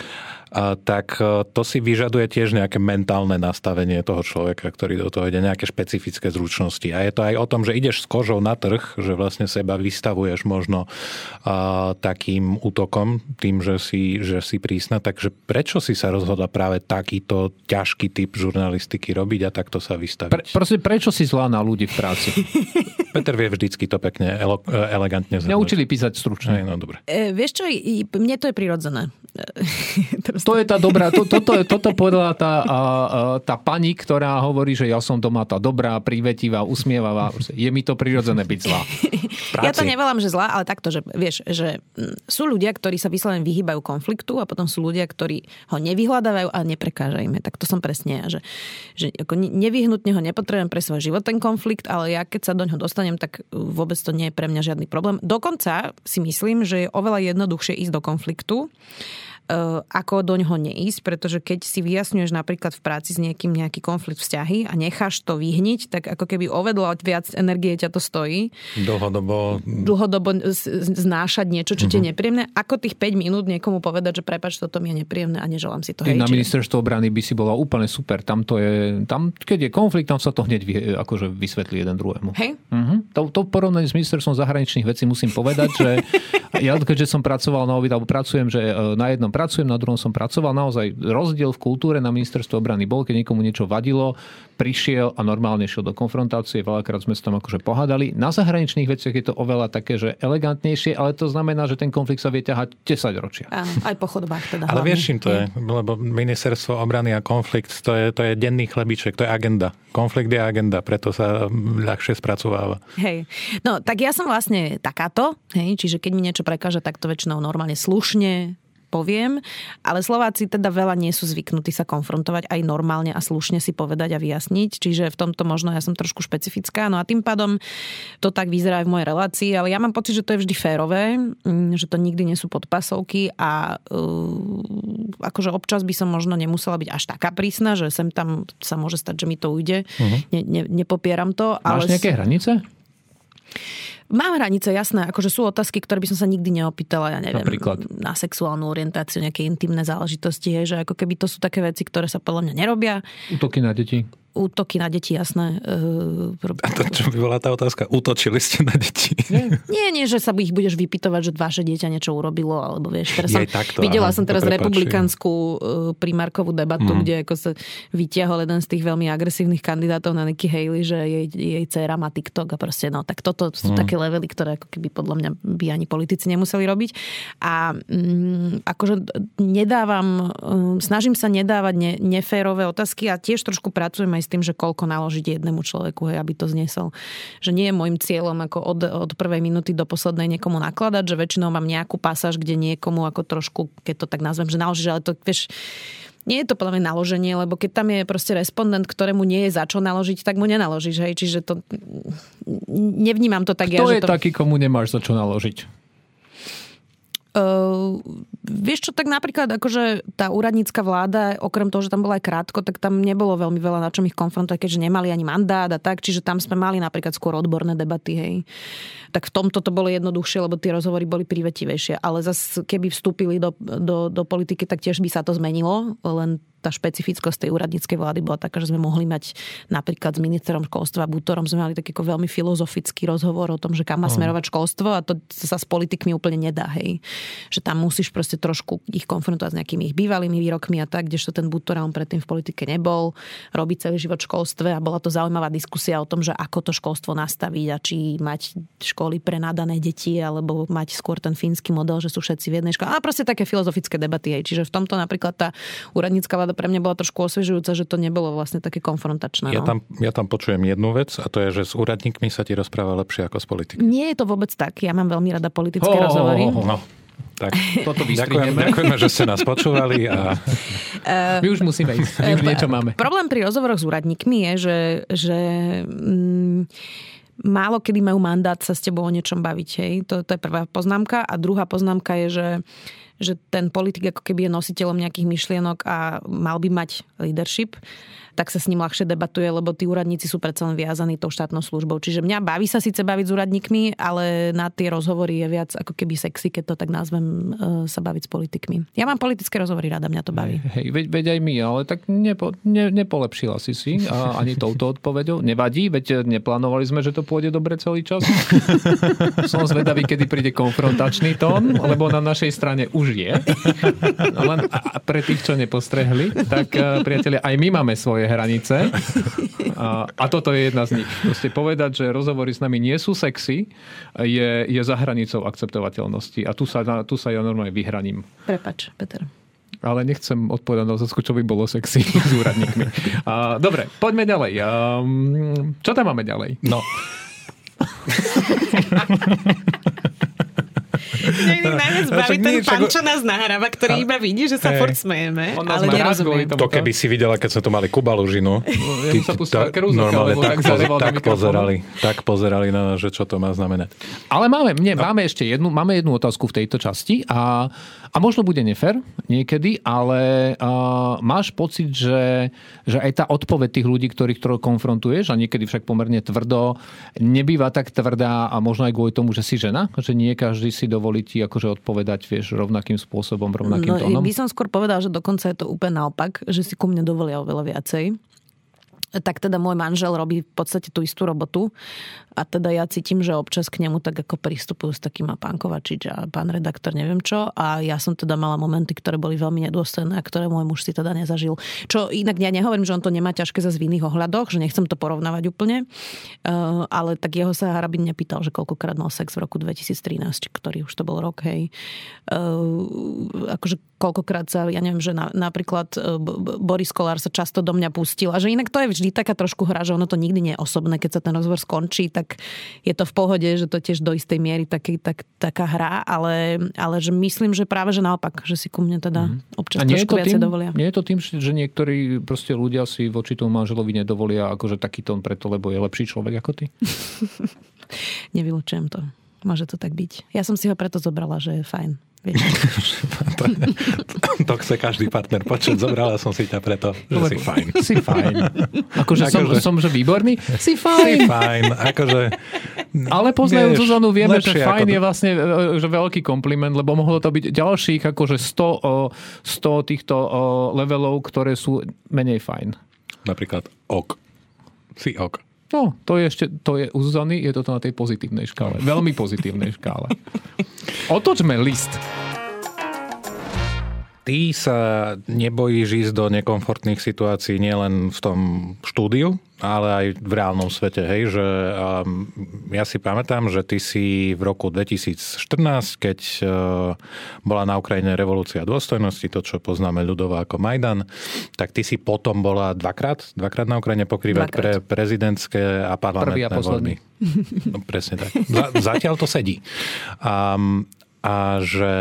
Speaker 3: tak e, to si vyžaduje tiež nejaké mentálne nastavenie toho človeka, ktorý do toho ide, nejaké špecifické zručnosti. A je to aj o tom, že ideš s kožou na trh, že vlastne seba vystavuješ možno a, takým útokom, tým, že si, že si prísna. Takže prečo si sa rozhodla práve takýto ťažký typ žurnalistiky robiť a takto sa vystaviť? Pre,
Speaker 2: prosím, prečo si zlá na ľudí v práci?
Speaker 3: Peter vie vždycky to pekne, ele- elegantne
Speaker 2: zhrnúť. Neučili písať stručne.
Speaker 3: no dobre.
Speaker 1: E, vieš čo, mne to je prirodzené.
Speaker 2: to je tá dobrá, to, toto, toto povedala tá, a, tá pani, ktorá hovorí, že ja som doma tá dobrá, privetivá, usmievavá. Je mi to prirodzené byť zlá.
Speaker 1: Ja to nevolám, že zlá, ale takto, že vieš, že sú ľudia, ktorí sa vyslovene vyhýbajú konfliktu a potom sú ľudia, ktorí ho nevyhľadávajú a neprekážajú im. Tak to som presne ja, že, že ako nevyhnutne ho nepotrebujem pre svoj život ten konflikt, ale ja keď sa do ňoho dostanem, tak vôbec to nie je pre mňa žiadny problém. Dokonca si myslím, že je oveľa jednoduchšie ísť do konfliktu, ako do ňoho neísť, pretože keď si vyjasňuješ napríklad v práci s niekým nejaký konflikt vzťahy a necháš to vyhniť, tak ako keby ovedlo viac energie ťa to stojí.
Speaker 3: Dlhodobo...
Speaker 1: Dlhodobo znášať niečo, čo uh-huh. ti je mhm. nepríjemné. Ako tých 5 minút niekomu povedať, že prepač, toto mi je nepríjemné a neželám si to.
Speaker 2: Hej, na ministerstvo obrany by si bola úplne super. Tam to je, tam, keď je konflikt, tam sa to hneď vy, akože vysvetlí jeden druhému.
Speaker 1: Hej?
Speaker 2: Uh-huh. To, to porovnaní s ministerstvom zahraničných vecí musím povedať, že Ja keďže som pracoval na obid, alebo pracujem, že e, na jednom pracujem, na druhom som pracoval, naozaj rozdiel v kultúre na ministerstve obrany bol, keď niekomu niečo vadilo, prišiel a normálne šiel do konfrontácie, veľakrát sme sa tam akože pohádali. Na zahraničných veciach je to oveľa také, že elegantnejšie, ale to znamená, že ten konflikt sa vie ťahať 10 ročia.
Speaker 1: Áno, aj po chodbách teda.
Speaker 3: Ale
Speaker 1: hlavne.
Speaker 3: vieš, čím to je? Lebo ministerstvo obrany a konflikt, to je, to je denný chlebiček, to je agenda. Konflikt je agenda, preto sa ľahšie spracováva.
Speaker 1: Hej. No, tak ja som vlastne takáto, hej, čiže keď mi niečo prekáže, tak to väčšinou normálne slušne poviem, ale Slováci teda veľa nie sú zvyknutí sa konfrontovať aj normálne a slušne si povedať a vyjasniť, čiže v tomto možno ja som trošku špecifická, no a tým pádom to tak vyzerá aj v mojej relácii, ale ja mám pocit, že to je vždy férové, mm, že to nikdy nie sú podpasovky a uh, akože občas by som možno nemusela byť až taká prísna, že sem tam sa môže stať, že mi to ujde. Uh-huh. Ne, ne, nepopieram to.
Speaker 2: Máš
Speaker 1: ale...
Speaker 2: nejaké hranice?
Speaker 1: Mám hranice, jasné. Akože sú otázky, ktoré by som sa nikdy neopýtala, ja neviem,
Speaker 2: Napríklad?
Speaker 1: na sexuálnu orientáciu, nejaké intimné záležitosti, je, že ako keby to sú také veci, ktoré sa podľa mňa nerobia.
Speaker 2: Útoky na deti?
Speaker 1: Útoky na deti, jasné.
Speaker 3: A to čo by bola tá otázka? Útočili ste na deti?
Speaker 1: Nie, nie, nie že sa ich budeš vypytovať, že vaše dieťa niečo urobilo, alebo vieš. Teraz som,
Speaker 3: takto,
Speaker 1: videla
Speaker 3: aha,
Speaker 1: som teraz
Speaker 3: to
Speaker 1: republikánsku primárkovú debatu, mm. kde ako sa vytiahol jeden z tých veľmi agresívnych kandidátov na Nikki Haley, že jej, jej dcera má TikTok a proste no, tak toto sú mm. také levely, ktoré ako keby podľa mňa by ani politici nemuseli robiť. A mm, akože nedávam, snažím sa nedávať ne, neférové otázky a tiež trošku pracujem aj s tým, že koľko naložiť jednému človeku, hej, aby to zniesol. Že nie je môjim cieľom ako od, od prvej minúty do poslednej niekomu nakladať, že väčšinou mám nejakú pasáž, kde niekomu ako trošku, keď to tak nazvem, že naložíš, ale to vieš, nie je to podľa mňa naloženie, lebo keď tam je proste respondent, ktorému nie je za čo naložiť, tak mu nenaložíš, hej, čiže to nevnímam to tak
Speaker 2: Kto
Speaker 1: ja,
Speaker 2: je
Speaker 1: že to...
Speaker 2: taký, komu nemáš za čo naložiť?
Speaker 1: Uh, vieš čo, tak napríklad akože tá úradnícka vláda, okrem toho, že tam bola aj krátko, tak tam nebolo veľmi veľa na čom ich konfrontovať, keďže nemali ani mandát a tak, čiže tam sme mali napríklad skôr odborné debaty, hej. Tak v tomto to bolo jednoduchšie, lebo tie rozhovory boli privetivejšie, ale zase keby vstúpili do, do, do politiky, tak tiež by sa to zmenilo, len tá špecifickosť tej úradníckej vlády bola taká, že sme mohli mať napríklad s ministrom školstva Butorom sme mali taký veľmi filozofický rozhovor o tom, že kam má smerovať školstvo a to sa s politikmi úplne nedá, hej. Že tam musíš proste trošku ich konfrontovať s nejakými ich bývalými výrokmi a tak, kdežto ten Butora on predtým v politike nebol, robí celý život v školstve a bola to zaujímavá diskusia o tom, že ako to školstvo nastaviť a či mať školy pre nadané deti alebo mať skôr ten fínsky model, že sú všetci v jednej škole. A proste také filozofické debaty, hej. Čiže v tomto napríklad tá úradnícka vláda pre mňa bola trošku osviežujúca, že to nebolo vlastne také konfrontačné.
Speaker 3: Ja,
Speaker 1: no.
Speaker 3: tam, ja tam počujem jednu vec a to je, že s úradníkmi sa ti rozpráva lepšie ako s politikmi.
Speaker 1: Nie je to vôbec tak. Ja mám veľmi rada politické oh, rozhovory.
Speaker 3: Oh, oh, no. Tak,
Speaker 2: toto
Speaker 3: ďakujem, ďakujeme, že ste nás počúvali. A...
Speaker 2: My už musíme ísť, my už niečo máme.
Speaker 1: Problém pri rozhovoroch s úradníkmi je, že, že mm, málo kedy majú mandát sa s tebou o niečom baviť. Hej? To, to je prvá poznámka. A druhá poznámka je, že že ten politik ako keby je nositeľom nejakých myšlienok a mal by mať leadership, tak sa s ním ľahšie debatuje, lebo tí úradníci sú predsa len viazaní tou štátnou službou. Čiže mňa baví sa síce baviť s úradníkmi, ale na tie rozhovory je viac ako keby sexy, keď to tak nazvem, e, sa baviť s politikmi. Ja mám politické rozhovory rada, mňa to baví.
Speaker 2: Hej, veď, veď aj my, ale tak nepo, ne, nepolepšila si si a ani touto odpovedou. Nevadí, veď neplánovali sme, že to pôjde dobre celý čas. Som zvedavý, kedy príde konfrontačný tón, lebo na našej strane už je. Len pre tých, čo nepostrehli, tak e, priatelia, aj my máme svoje hranice. A, a toto je jedna z nich. Proste povedať, že rozhovory s nami nie sú sexy, je, je za hranicou akceptovateľnosti. A tu sa, tu sa ja normálne vyhraním.
Speaker 1: Prepač, Peter
Speaker 2: ale nechcem odpovedať na otázku, čo by bolo sexy s úradníkmi. A, dobre, poďme ďalej. Um, čo tam máme ďalej?
Speaker 3: No.
Speaker 1: najviac baví ten pán, čo nás nahráva, ktorý iba vidí, že sa furt smejeme, ale nerozumie.
Speaker 3: To keby si videla, keď sme tu mali Kuba Lužinu.
Speaker 2: Ja ty, sa pustil normálne
Speaker 3: tak, tak, tak pozerali, tak pozerali na že čo to má znamenať.
Speaker 2: Ale máme, nie, no. máme ešte jednu, máme jednu otázku v tejto časti a, a možno bude nefer niekedy, ale a, máš pocit, že, že aj tá odpoveď tých ľudí, ktorých to konfrontuješ a niekedy však pomerne tvrdo, nebýva tak tvrdá a možno aj kvôli tomu, že si žena, že nie každý si dovolí ti akože odpovedať, vieš, rovnakým spôsobom, rovnakým
Speaker 1: no,
Speaker 2: tónom?
Speaker 1: by som skôr povedal, že dokonca je to úplne naopak, že si ku mne dovolia oveľa viacej tak teda môj manžel robí v podstate tú istú robotu a teda ja cítim, že občas k nemu tak ako pristupujú s takým a pán Kovačič a pán redaktor neviem čo a ja som teda mala momenty, ktoré boli veľmi nedôstojné a ktoré môj muž si teda nezažil. Čo inak ja nehovorím, že on to nemá ťažké za v iných ohľadoch, že nechcem to porovnávať úplne, uh, ale tak jeho sa Harabin nepýtal, že koľkokrát mal sex v roku 2013, ktorý už to bol rok, hej. Uh, akože koľkokrát sa, ja neviem, že na, napríklad uh, Boris Kolár sa často do mňa pustil a že inak to je vždy taká trošku hra, že ono to nikdy nie je osobné, keď sa ten rozhovor skončí, tak je to v pohode, že to tiež do istej miery taký, tak, taká hra, ale, ale že myslím, že práve že naopak, že si ku mne teda mm. občas trošku viacej dovolia.
Speaker 2: Nie je to tým, že niektorí proste ľudia si voči tomu manželovi nedovolia akože taký tón preto, lebo je lepší človek ako ty?
Speaker 1: Nevylučujem to. Môže to tak byť. Ja som si ho preto zobrala, že je fajn
Speaker 3: to, to chce každý partner počuť. Zobrala som si ťa preto, že no, si fajn.
Speaker 2: Si fajn. Akože som, že... som že výborný? Si fajn.
Speaker 3: Si fajn. Akože,
Speaker 2: Ale poznajú Zuzanu, vieme, že fajn je vlastne že veľký kompliment, lebo mohlo to byť ďalších akože 100, 100 týchto levelov, ktoré sú menej fajn.
Speaker 3: Napríklad ok. Si ok.
Speaker 2: No, to je ešte, to je u Zuzany, je toto na tej pozitívnej škále. Veľmi pozitívnej škále. Otočme list.
Speaker 3: Ty sa nebojíš ísť do nekomfortných situácií nielen v tom štúdiu, ale aj v reálnom svete, hej, že um, ja si pamätám, že ty si v roku 2014, keď uh, bola na Ukrajine revolúcia dôstojnosti, to, čo poznáme ľudovo ako Majdan, tak ty si potom bola dvakrát, dvakrát na Ukrajine pokrývať dvakrát. pre prezidentské a parlamentné a voľby. No presne tak. Zatiaľ to sedí. Um, a že...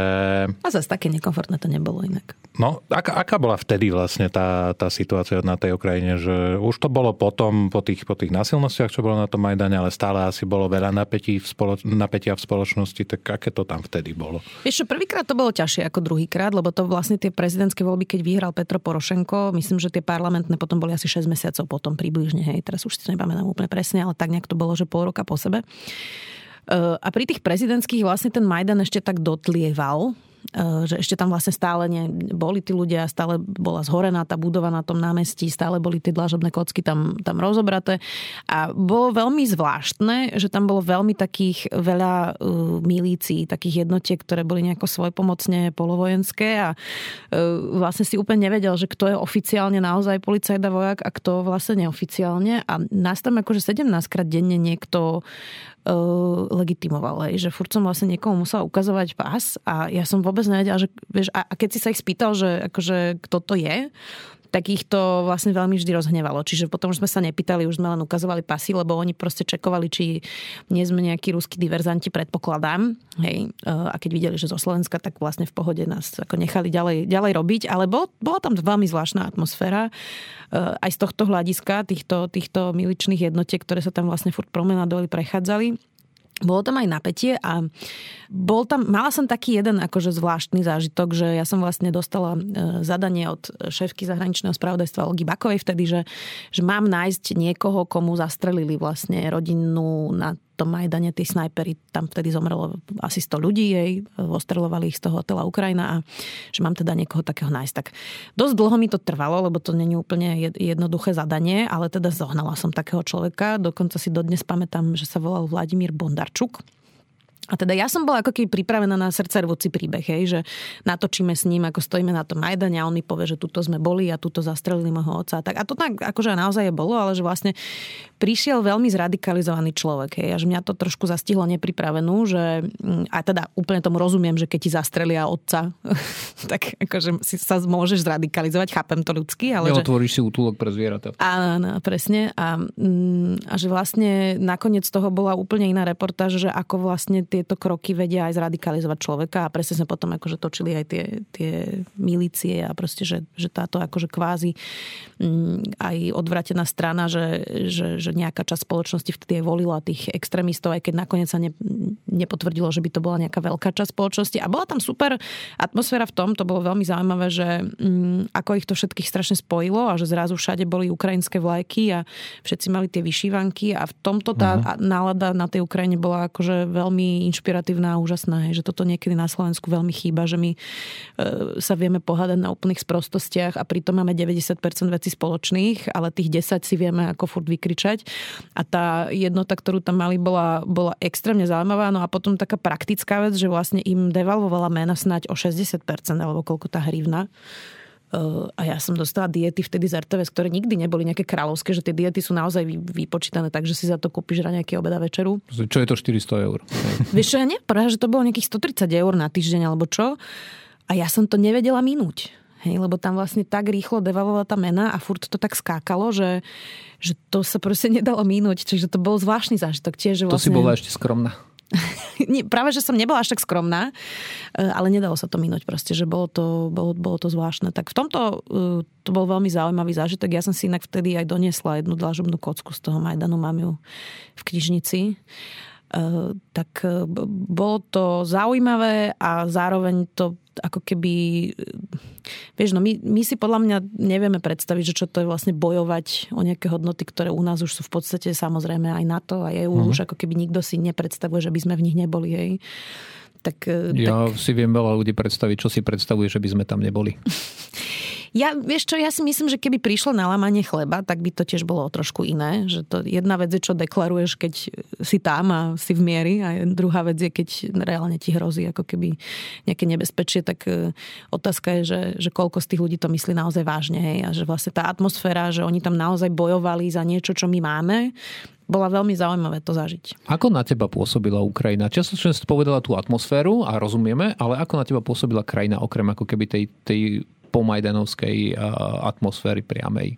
Speaker 1: A zase také nekomfortné to nebolo inak.
Speaker 3: No, aká, aká bola vtedy vlastne tá, tá situácia na tej Ukrajine, že už to bolo potom, po tých, po tých násilnostiach, čo bolo na tom Majdane, ale stále asi bolo veľa napätí v spoloč- napätia v spoločnosti, tak aké to tam vtedy bolo?
Speaker 1: Vieš čo, prvýkrát to bolo ťažšie ako druhýkrát, lebo to vlastne tie prezidentské voľby, keď vyhral Petro Porošenko, myslím, že tie parlamentné potom boli asi 6 mesiacov potom približne, hej, teraz už si to nepamätám úplne presne, ale tak nejak to bolo, že pol roka po sebe. A pri tých prezidentských vlastne ten Majdan ešte tak dotlieval, e, že ešte tam vlastne stále ne, boli tí ľudia, stále bola zhorená tá budova na tom námestí, stále boli tie dlažobné kocky tam, tam rozobraté. A bolo veľmi zvláštne, že tam bolo veľmi takých veľa uh, milícií, takých jednotiek, ktoré boli nejako svojpomocne polovojenské a uh, vlastne si úplne nevedel, že kto je oficiálne naozaj policajt a vojak a kto vlastne neoficiálne. A nás tam akože 17 krát denne niekto uh, legitimoval, hej, že furt som vlastne niekomu musela ukazovať pás a ja som vôbec nevedela, že vieš, a, a keď si sa ich spýtal, že akože kto to je, tak ich to vlastne veľmi vždy rozhnevalo. Čiže potom už sme sa nepýtali, už sme len ukazovali pasy, lebo oni proste čekovali, či nie sme nejakí ruskí diverzanti, predpokladám. Hej. A keď videli, že zo Slovenska, tak vlastne v pohode nás ako nechali ďalej, ďalej robiť. Ale bol, bola tam veľmi zvláštna atmosféra. Aj z tohto hľadiska, týchto, týchto miličných jednotiek, ktoré sa tam vlastne furt promenadovali, prechádzali bolo tam aj napätie a bol tam, mala som taký jeden akože zvláštny zážitok, že ja som vlastne dostala e, zadanie od šéfky zahraničného spravodajstva Olgy Bakovej vtedy, že, že mám nájsť niekoho, komu zastrelili vlastne rodinnú na tom Majdane tí snajpery, tam vtedy zomrelo asi 100 ľudí, jej ostrelovali ich z toho hotela Ukrajina a že mám teda niekoho takého nájsť. Tak dosť dlho mi to trvalo, lebo to není úplne jednoduché zadanie, ale teda zohnala som takého človeka, dokonca si dodnes pamätám, že sa volal Vladimír Bondarčuk a teda ja som bola ako keby pripravená na srdcervúci príbeh, hej, že natočíme s ním, ako stojíme na tom Majdane a on mi povie, že tuto sme boli a tuto zastrelili môjho otca. A, tak, a to tak akože naozaj je bolo, ale že vlastne prišiel veľmi zradikalizovaný človek. Hej, a že mňa to trošku zastihlo nepripravenú, že mm, a teda úplne tomu rozumiem, že keď ti zastrelia otca, tak akože si sa môžeš zradikalizovať, chápem to ľudsky. Ale
Speaker 2: Neotvoríš že... si útulok pre zvieratá.
Speaker 1: Áno, presne. A, mm, a že vlastne nakoniec toho bola úplne iná reportáž, že ako vlastne tie tieto kroky vedia aj zradikalizovať človeka a presne sme potom akože točili aj tie, tie milície a proste, že, že táto akože kvázi mm, aj odvratená strana, že, že, že nejaká časť spoločnosti vtedy volila tých extrémistov, aj keď nakoniec sa ne, nepotvrdilo, že by to bola nejaká veľká časť spoločnosti. A bola tam super atmosféra v tom, to bolo veľmi zaujímavé, že mm, ako ich to všetkých strašne spojilo a že zrazu všade boli ukrajinské vlajky a všetci mali tie vyšívanky a v tomto tá uh-huh. nálada na tej Ukrajine bola akože veľmi inšpiratívna a úžasná. Hej, že toto niekedy na Slovensku veľmi chýba, že my e, sa vieme pohádať na úplných sprostostiach a pritom máme 90% vecí spoločných, ale tých 10 si vieme ako furt vykričať. A tá jednota, ktorú tam mali, bola, bola extrémne zaujímavá. No a potom taká praktická vec, že vlastne im devalvovala mena snať o 60% alebo koľko tá hrivna a ja som dostala diety vtedy z RTVS, ktoré nikdy neboli nejaké kráľovské, že tie diety sú naozaj vypočítané tak, že si za to kúpiš nejaký obed a večeru.
Speaker 2: Čo je to 400 eur?
Speaker 1: Vieš čo, ja neprvé, že to bolo nejakých 130 eur na týždeň alebo čo. A ja som to nevedela minúť. Hej, lebo tam vlastne tak rýchlo devalovala tá mena a furt to tak skákalo, že, že to sa proste nedalo minúť. Čiže to bol zvláštny zážitok tiež.
Speaker 2: Vlastne... To si
Speaker 1: vlastne-
Speaker 2: bola ešte skromná.
Speaker 1: Práve, že som nebola až tak skromná, e, ale nedalo sa to minúť proste, že bolo to, bolo, bolo to zvláštne. Tak v tomto e, to bol veľmi zaujímavý zážitok. Ja som si inak vtedy aj doniesla jednu dlažobnú kocku z toho Majdanu, mám ju v knižnici. Uh, tak uh, bolo to zaujímavé a zároveň to ako keby... Vieš, no my, my si podľa mňa nevieme predstaviť, že čo to je vlastne bojovať o nejaké hodnoty, ktoré u nás už sú v podstate samozrejme aj NATO a EU, uh-huh. už ako keby nikto si nepredstavuje, že by sme v nich neboli, hej.
Speaker 2: Tak, ja tak... si viem veľa ľudí predstaviť, čo si predstavuje, že by sme tam neboli.
Speaker 1: Ja, vieš čo, ja si myslím, že keby prišlo na lamanie chleba, tak by to tiež bolo trošku iné. Že to jedna vec je, čo deklaruješ, keď si tam a si v miery a druhá vec je, keď reálne ti hrozí ako keby nejaké nebezpečie, tak e, otázka je, že, že koľko z tých ľudí to myslí naozaj vážne. Hej? A že vlastne tá atmosféra, že oni tam naozaj bojovali za niečo, čo my máme, bola veľmi zaujímavé to zažiť.
Speaker 2: Ako na teba pôsobila Ukrajina? Často si povedala tú atmosféru a rozumieme, ale ako na teba pôsobila krajina okrem ako keby tej, tej pomajdanovskej atmosféry priamej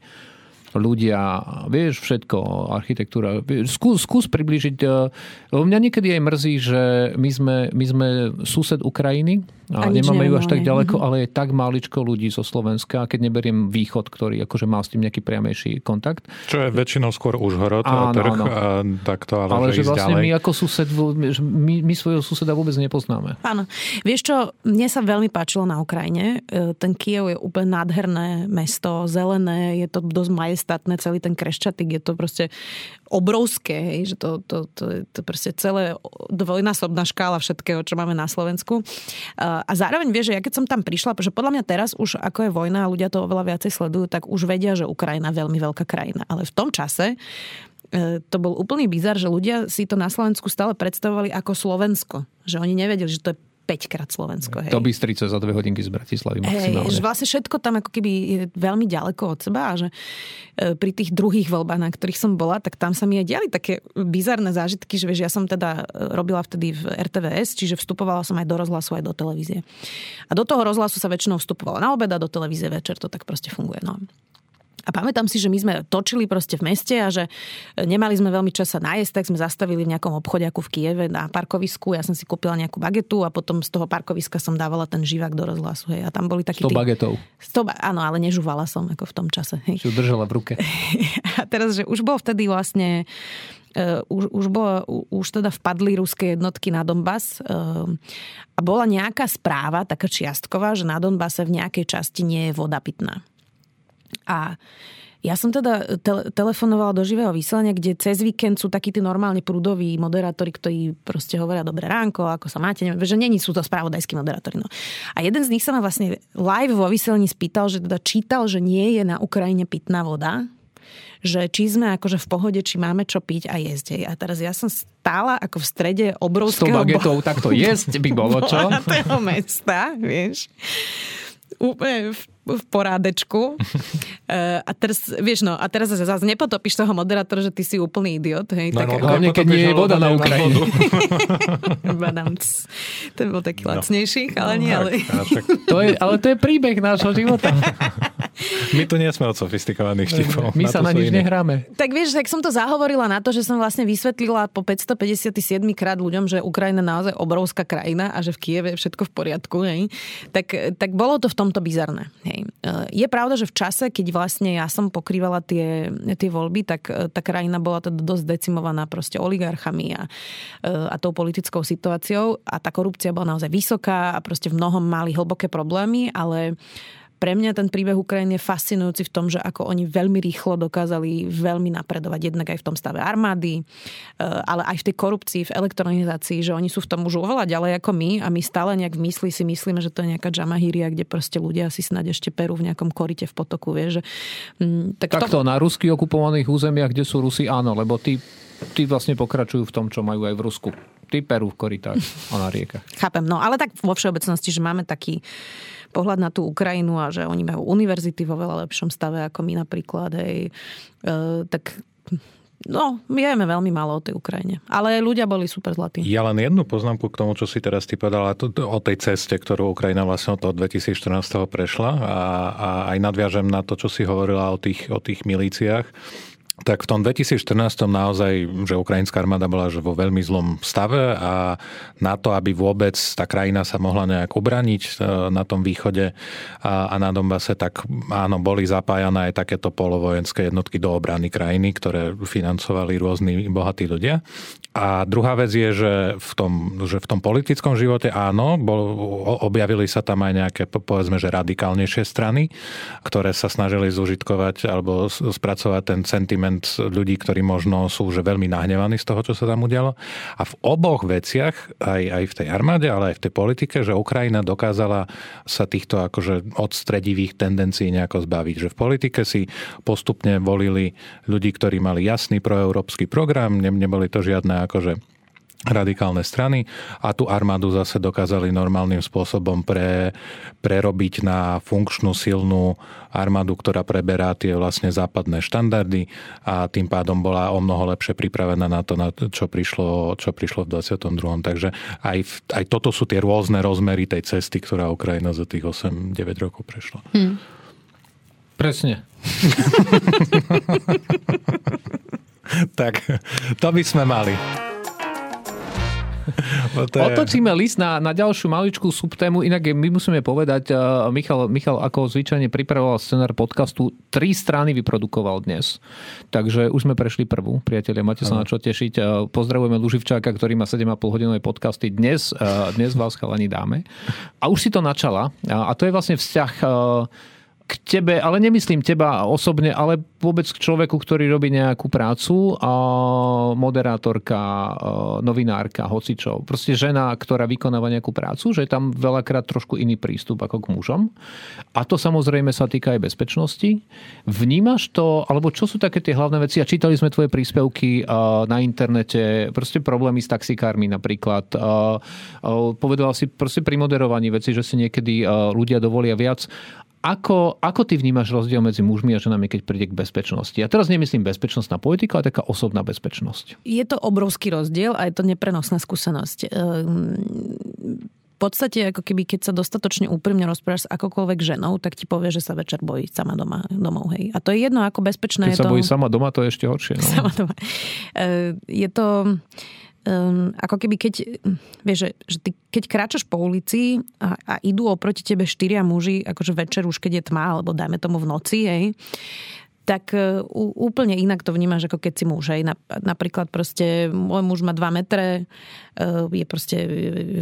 Speaker 2: ľudia, vieš, všetko, architektúra. Skús, skús približiť. Lebo mňa niekedy aj mrzí, že my sme, my sme sused Ukrajiny, a, a nemáme ju až tak ďaleko, mm-hmm. ale je tak máličko ľudí zo Slovenska, keď neberiem východ, ktorý akože má s tým nejaký priamejší kontakt.
Speaker 3: Čo je väčšinou skôr Užhorod áno, trh, áno. A takto, ale,
Speaker 2: ale
Speaker 3: že,
Speaker 2: že vlastne
Speaker 3: ďalej.
Speaker 2: my ako sused, my, my svojho suseda vôbec nepoznáme.
Speaker 1: Áno. Vieš čo, mne sa veľmi páčilo na Ukrajine. E, ten Kiev je úplne nádherné mesto, zelené, je to dosť majestátne, celý ten kreščatik, je to proste obrovské, hej, že to, to, to, to, to proste celé dvojnásobná škála všetkého, čo máme na Slovensku. A zároveň vieš, že ja keď som tam prišla, že podľa mňa teraz už ako je vojna a ľudia to oveľa viacej sledujú, tak už vedia, že Ukrajina je veľmi veľká krajina. Ale v tom čase e, to bol úplný bizar, že ľudia si to na Slovensku stále predstavovali ako Slovensko. Že oni nevedeli, že to je 5 krát Slovensko. Hej.
Speaker 2: To Bystrice za dve hodinky z Bratislavy
Speaker 1: maximálne. Hej, vlastne všetko tam ako keby je veľmi ďaleko od seba a že e, pri tých druhých voľbách, na ktorých som bola, tak tam sa mi aj diali také bizarné zážitky, že vieš, ja som teda e, robila vtedy v RTVS, čiže vstupovala som aj do rozhlasu, aj do televízie. A do toho rozhlasu sa väčšinou vstupovala na obed a do televízie večer, to tak proste funguje. No. A pamätám si, že my sme točili proste v meste a že nemali sme veľmi čas sa nájsť, tak sme zastavili v nejakom obchodiaku v Kieve na parkovisku. Ja som si kúpila nejakú bagetu a potom z toho parkoviska som dávala ten živák do rozhlasu. Hej. A tam boli takí...
Speaker 2: 100 tí... bagetov.
Speaker 1: 100, áno, ale nežuvala som ako v tom čase. Hej.
Speaker 2: Si držala v ruke.
Speaker 1: a teraz, že už bol vtedy vlastne Uh, už, už, bolo, už teda vpadli ruské jednotky na Donbass uh, a bola nejaká správa, taká čiastková, že na Donbase v nejakej časti nie je voda pitná. A ja som teda te- telefonovala do živého vysielania, kde cez víkend sú takí tí normálne prúdoví moderátori, ktorí proste hovoria dobré ránko, ako sa máte, neviem, že není sú to spravodajskí moderátori. No. A jeden z nich sa ma vlastne live vo vysielení spýtal, že teda čítal, že nie je na Ukrajine pitná voda, že či sme akože v pohode, či máme čo piť a jesť. A teraz ja som stála ako v strede obrovského...
Speaker 2: 100 bagetov bo... takto jesť by bolo, čo?
Speaker 1: mesta, vieš úplne v, v porádečku. Uh, a teraz, vieš no, a teraz zase nepotopíš toho moderátora, že ty si úplný idiot. Hej,
Speaker 2: no, tak, no, hlavne, keď nie je voda na Ukrajine.
Speaker 1: to bol taký no. lacnejší, ale nie. Ale...
Speaker 2: to je, ale to je príbeh nášho života.
Speaker 3: My tu nie sme od sofistikovaných štipov.
Speaker 2: My na sa na nič iní. nehráme.
Speaker 1: Tak vieš, tak som to zahovorila na to, že som vlastne vysvetlila po 557 krát ľuďom, že Ukrajina je naozaj obrovská krajina a že v Kieve je všetko v poriadku. Hej. Tak, tak bolo to v tomto bizarné. Hej. Je pravda, že v čase, keď vlastne ja som pokrývala tie, tie voľby, tak tá krajina bola teda dosť decimovaná proste oligarchami a, a tou politickou situáciou a tá korupcia bola naozaj vysoká a proste v mnohom mali hlboké problémy, ale pre mňa ten príbeh Ukrajiny je fascinujúci v tom, že ako oni veľmi rýchlo dokázali veľmi napredovať jednak aj v tom stave armády, e, ale aj v tej korupcii, v elektronizácii, že oni sú v tom už oveľa ďalej ako my a my stále nejak v mysli si myslíme, že to je nejaká džamahíria, kde proste ľudia si snad ešte perú v nejakom korite v potoku, vie, že...
Speaker 2: Mm, tak Takto, to... na rusky okupovaných územiach, kde sú Rusi, áno, lebo tí, tí vlastne pokračujú v tom, čo majú aj v Rusku ty perú v koritách a na riekach.
Speaker 1: Chápem, no ale tak vo všeobecnosti, že máme taký pohľad na tú Ukrajinu a že oni majú univerzity vo veľa lepšom stave ako my napríklad, hej, e, tak No, vieme veľmi málo o tej Ukrajine. Ale ľudia boli super zlatí.
Speaker 3: Ja len jednu poznámku k tomu, čo si teraz ty povedala, o tej ceste, ktorú Ukrajina vlastne od toho 2014. prešla a, a aj nadviažem na to, čo si hovorila o tých, o tých milíciách tak v tom 2014 naozaj, že ukrajinská armáda bola že vo veľmi zlom stave a na to, aby vôbec tá krajina sa mohla nejak obraniť e, na tom východe a, a na Donbase, tak áno, boli zapájané aj takéto polovojenské jednotky do obrany krajiny, ktoré financovali rôzni bohatí ľudia. A druhá vec je, že v tom, že v tom politickom živote áno, bol, objavili sa tam aj nejaké, povedzme, že radikálnejšie strany, ktoré sa snažili zužitkovať alebo spracovať ten sentiment ľudí, ktorí možno sú že veľmi nahnevaní z toho, čo sa tam udialo. A v oboch veciach, aj, aj v tej armáde, ale aj v tej politike, že Ukrajina dokázala sa týchto akože odstredivých tendencií nejako zbaviť. Že v politike si postupne volili ľudí, ktorí mali jasný proeurópsky program, neboli to žiadne akože radikálne strany a tú armádu zase dokázali normálnym spôsobom pre, prerobiť na funkčnú, silnú armádu, ktorá preberá tie vlastne západné štandardy a tým pádom bola o mnoho lepšie pripravená na to, na čo, prišlo, čo prišlo v 22. Takže aj, v, aj toto sú tie rôzne rozmery tej cesty, ktorá Ukrajina za tých 8-9 rokov prešla. Hmm.
Speaker 2: Presne.
Speaker 3: tak, to by sme mali.
Speaker 2: Je... Otočíme list na, na ďalšiu maličkú subtému, inak my musíme povedať, uh, Michal, Michal ako zvyčajne pripravoval scenár podcastu, tri strany vyprodukoval dnes. Takže už sme prešli prvú, priatelia, máte sa na čo tešiť. Uh, pozdravujeme Luživčáka, ktorý má 7,5 hodinové podcasty. Dnes, uh, dnes vás chalani dáme. A už si to načala. A to je vlastne vzťah k tebe, ale nemyslím teba osobne, ale vôbec k človeku, ktorý robí nejakú prácu, a moderátorka, novinárka, hocičo. Proste žena, ktorá vykonáva nejakú prácu, že je tam veľakrát trošku iný prístup ako k mužom. A to samozrejme sa týka aj bezpečnosti. Vnímaš to, alebo čo sú také tie hlavné veci? A čítali sme tvoje príspevky na internete, proste problémy s taxikármi napríklad. Povedala si proste pri moderovaní veci, že si niekedy ľudia dovolia viac. Ako, ako ty vnímaš rozdiel medzi mužmi a ženami, keď príde k bezpečnosti? Ja teraz nemyslím bezpečnostná politika, ale taká osobná bezpečnosť.
Speaker 1: Je to obrovský rozdiel a je to neprenosná skúsenosť. Ehm, v podstate, ako keby, keď sa dostatočne úprimne rozprávaš s akokoľvek ženou, tak ti povie, že sa večer bojí sama doma, domov. Hej. A to je jedno, ako bezpečné
Speaker 2: keď
Speaker 1: je
Speaker 2: sa
Speaker 1: to...
Speaker 2: bojí sama doma, to je ešte horšie. No.
Speaker 1: Sama doma. Ehm, je to um, ako keby keď, vieš, že, že ty, keď kráčaš po ulici a, a idú oproti tebe štyria muži, akože večer už keď je tma, alebo dajme tomu v noci, hej, tak uh, úplne inak to vnímaš, ako keď si muž. Hej. Napríklad proste môj muž má 2 metre, uh, je proste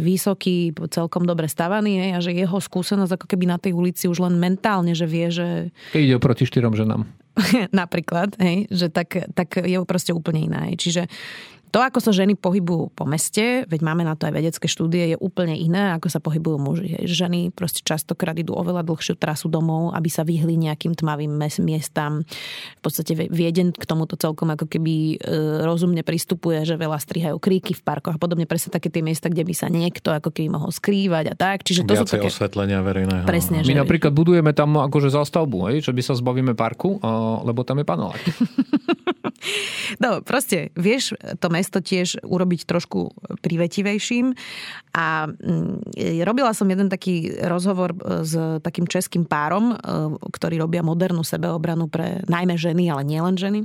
Speaker 1: vysoký, celkom dobre stavaný hej, a že jeho skúsenosť ako keby na tej ulici už len mentálne, že vie, že...
Speaker 2: Keď ide proti štyrom ženám.
Speaker 1: napríklad, hej, že tak, tak je proste úplne iná. Hej. Čiže to, ako sa ženy pohybujú po meste, veď máme na to aj vedecké štúdie, je úplne iné, ako sa pohybujú muži. Ženy proste častokrát idú oveľa dlhšiu trasu domov, aby sa vyhli nejakým tmavým miestam. V podstate Viedeň k tomuto celkom ako keby e, rozumne pristupuje, že veľa strihajú kríky v parkoch a podobne. Presne také tie miesta, kde by sa niekto ako keby mohol skrývať a tak.
Speaker 3: Čiže to Viacej sú také... osvetlenia verejného.
Speaker 1: Presne,
Speaker 2: My že... napríklad budujeme tam akože zastavbu, hej, že by sa zbavíme parku, lebo tam je panelák.
Speaker 1: no, proste, vieš to mesto tiež urobiť trošku privetivejším. A mm, robila som jeden taký rozhovor e, s takým českým párom, e, ktorí robia modernú sebeobranu pre najmä ženy, ale nielen ženy.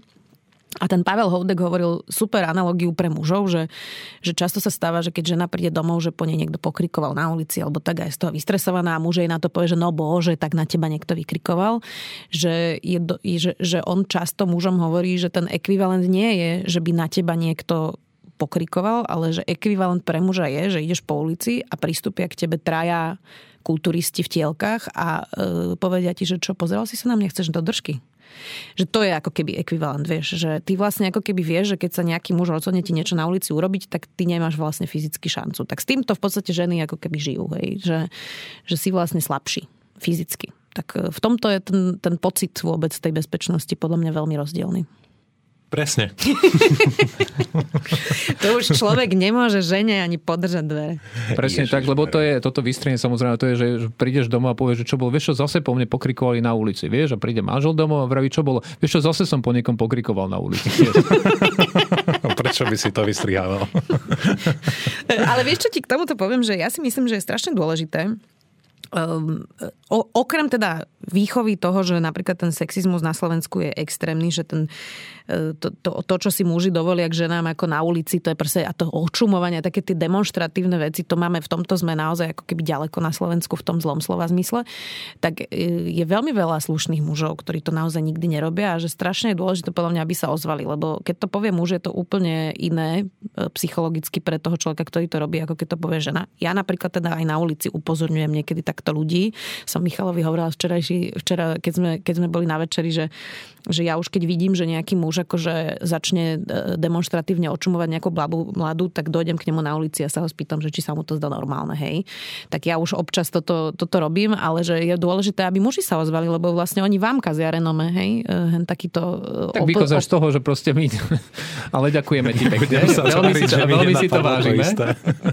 Speaker 1: A ten Pavel Houdek hovoril super analogiu pre mužov, že, že často sa stáva, že keď žena príde domov, že po nej niekto pokrikoval na ulici alebo tak aj z toho vystresovaná a muž jej na to povie, že no bože, tak na teba niekto vykrikoval. Že, je, že, že on často mužom hovorí, že ten ekvivalent nie je, že by na teba niekto pokrikoval, ale že ekvivalent pre muža je, že ideš po ulici a pristúpia k tebe traja kulturisti v tielkach a e, povedia ti, že čo, pozeral si sa na mňa, chceš do držky? Že to je ako keby ekvivalent, vieš, že ty vlastne ako keby vieš, že keď sa nejaký muž rozhodne ti niečo na ulici urobiť, tak ty nemáš vlastne fyzicky šancu. Tak s týmto v podstate ženy ako keby žijú, hej, že, že si vlastne slabší fyzicky. Tak e, v tomto je ten, ten pocit vôbec tej bezpečnosti podľa mňa veľmi rozdielny.
Speaker 3: Presne.
Speaker 1: to už človek nemôže žene ani podržať dvere.
Speaker 2: Presne Ježiš, tak, lebo to je, toto vystrenie samozrejme, to je, že prídeš domov a povieš, že čo bolo, vieš čo, zase po mne pokrikovali na ulici, vieš, a príde manžel domov a vraví, čo bolo, vieš čo, zase som po niekom pokrikoval na ulici.
Speaker 3: Prečo by si to vystrihával?
Speaker 1: Ale vieš čo, ti k tomuto poviem, že ja si myslím, že je strašne dôležité, Um, o, okrem teda výchovy toho, že napríklad ten sexizmus na Slovensku je extrémny, že ten, e, to, to, to, čo si muži dovolia k ženám ako na ulici, to je proste a to očumovanie, také tie demonstratívne veci, to máme v tomto sme naozaj ako keby ďaleko na Slovensku v tom zlom slova zmysle, tak e, je veľmi veľa slušných mužov, ktorí to naozaj nikdy nerobia a že strašne je dôležité podľa mňa, aby sa ozvali, lebo keď to povie muž, je to úplne iné e, psychologicky pre toho človeka, ktorý to robí, ako keď to povie žena. Ja napríklad teda aj na ulici upozorňujem niekedy tak takto ľudí. Som Michalovi hovorila včerajší, včera, keď sme, keď sme boli na večeri, že, že ja už keď vidím, že nejaký muž akože začne e, demonstratívne očumovať nejakú mladú, mladú, tak dojdem k nemu na ulici a sa ho spýtam, že či sa mu to zdá normálne, hej. Tak ja už občas toto, toto robím, ale že je dôležité, aby muži sa ozvali, lebo vlastne oni vám kazia renome, hej. E, hen takýto...
Speaker 2: E, tak vykozáš z toho, že proste my... ale ďakujeme ti pekne. veľmi si to, veľmi si to vážime.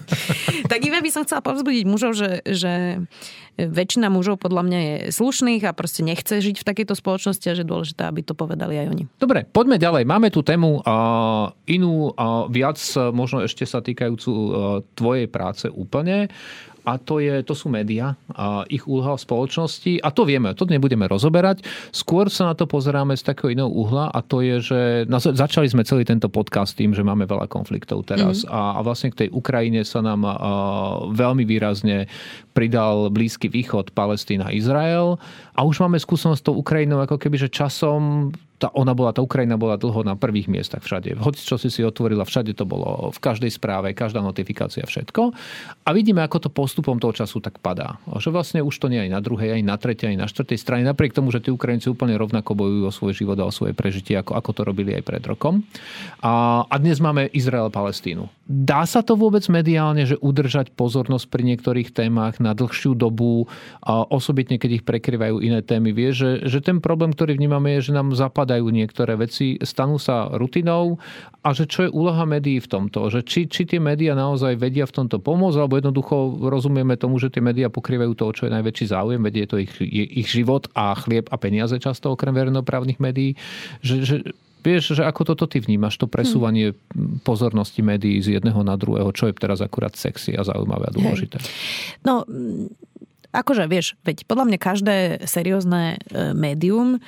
Speaker 1: tak iba by som chcela povzbudiť mužov, že, že väčšina mužov podľa mňa je slušných a proste nechce žiť v takejto spoločnosti a že je dôležité, aby to povedali aj oni.
Speaker 2: Dobre, poďme ďalej. Máme tu tému uh, inú, uh, viac možno ešte sa týkajúcu uh, tvojej práce úplne a to, je, to sú médiá a ich úloha v spoločnosti a to vieme, to nebudeme rozoberať. Skôr sa na to pozeráme z takého iného uhla a to je, že začali sme celý tento podcast tým, že máme veľa konfliktov teraz mm. a, a vlastne k tej Ukrajine sa nám a, veľmi výrazne pridal Blízky východ, Palestína, Izrael a už máme skúsenosť s tou Ukrajinou ako keby, že časom tá, ona bola, tá Ukrajina bola dlho na prvých miestach všade. Hoď čo si si otvorila, všade to bolo, v každej správe, každá notifikácia, všetko. A vidíme, ako to postupom toho času tak padá. Že vlastne už to nie aj na druhej, aj na tretej, aj na štvrtej strane, napriek tomu, že tí Ukrajinci úplne rovnako bojujú o svoj život a o svoje prežitie, ako, ako to robili aj pred rokom. A, a dnes máme Izrael a Palestínu. Dá sa to vôbec mediálne, že udržať pozornosť pri niektorých témach na dlhšiu dobu, a osobitne keď ich prekryvajú iné témy? Vie, že, že ten problém, ktorý vnímame, je, že nám zapadajú niektoré veci, stanú sa rutinou a že čo je úloha médií v tomto? Že či, či tie médiá naozaj vedia v tomto pomôcť, alebo jednoducho rozumieme tomu, že tie médiá pokrývajú to, čo je najväčší záujem, vedie to ich, ich život a chlieb a peniaze často okrem verejnoprávnych médií. Že, že, Vieš, že ako toto ty vnímaš, to presúvanie hmm. pozornosti médií z jedného na druhého, čo je teraz akurát sexy a zaujímavé a dôležité?
Speaker 1: Hej. No, akože vieš, veď podľa mňa každé seriózne e, médium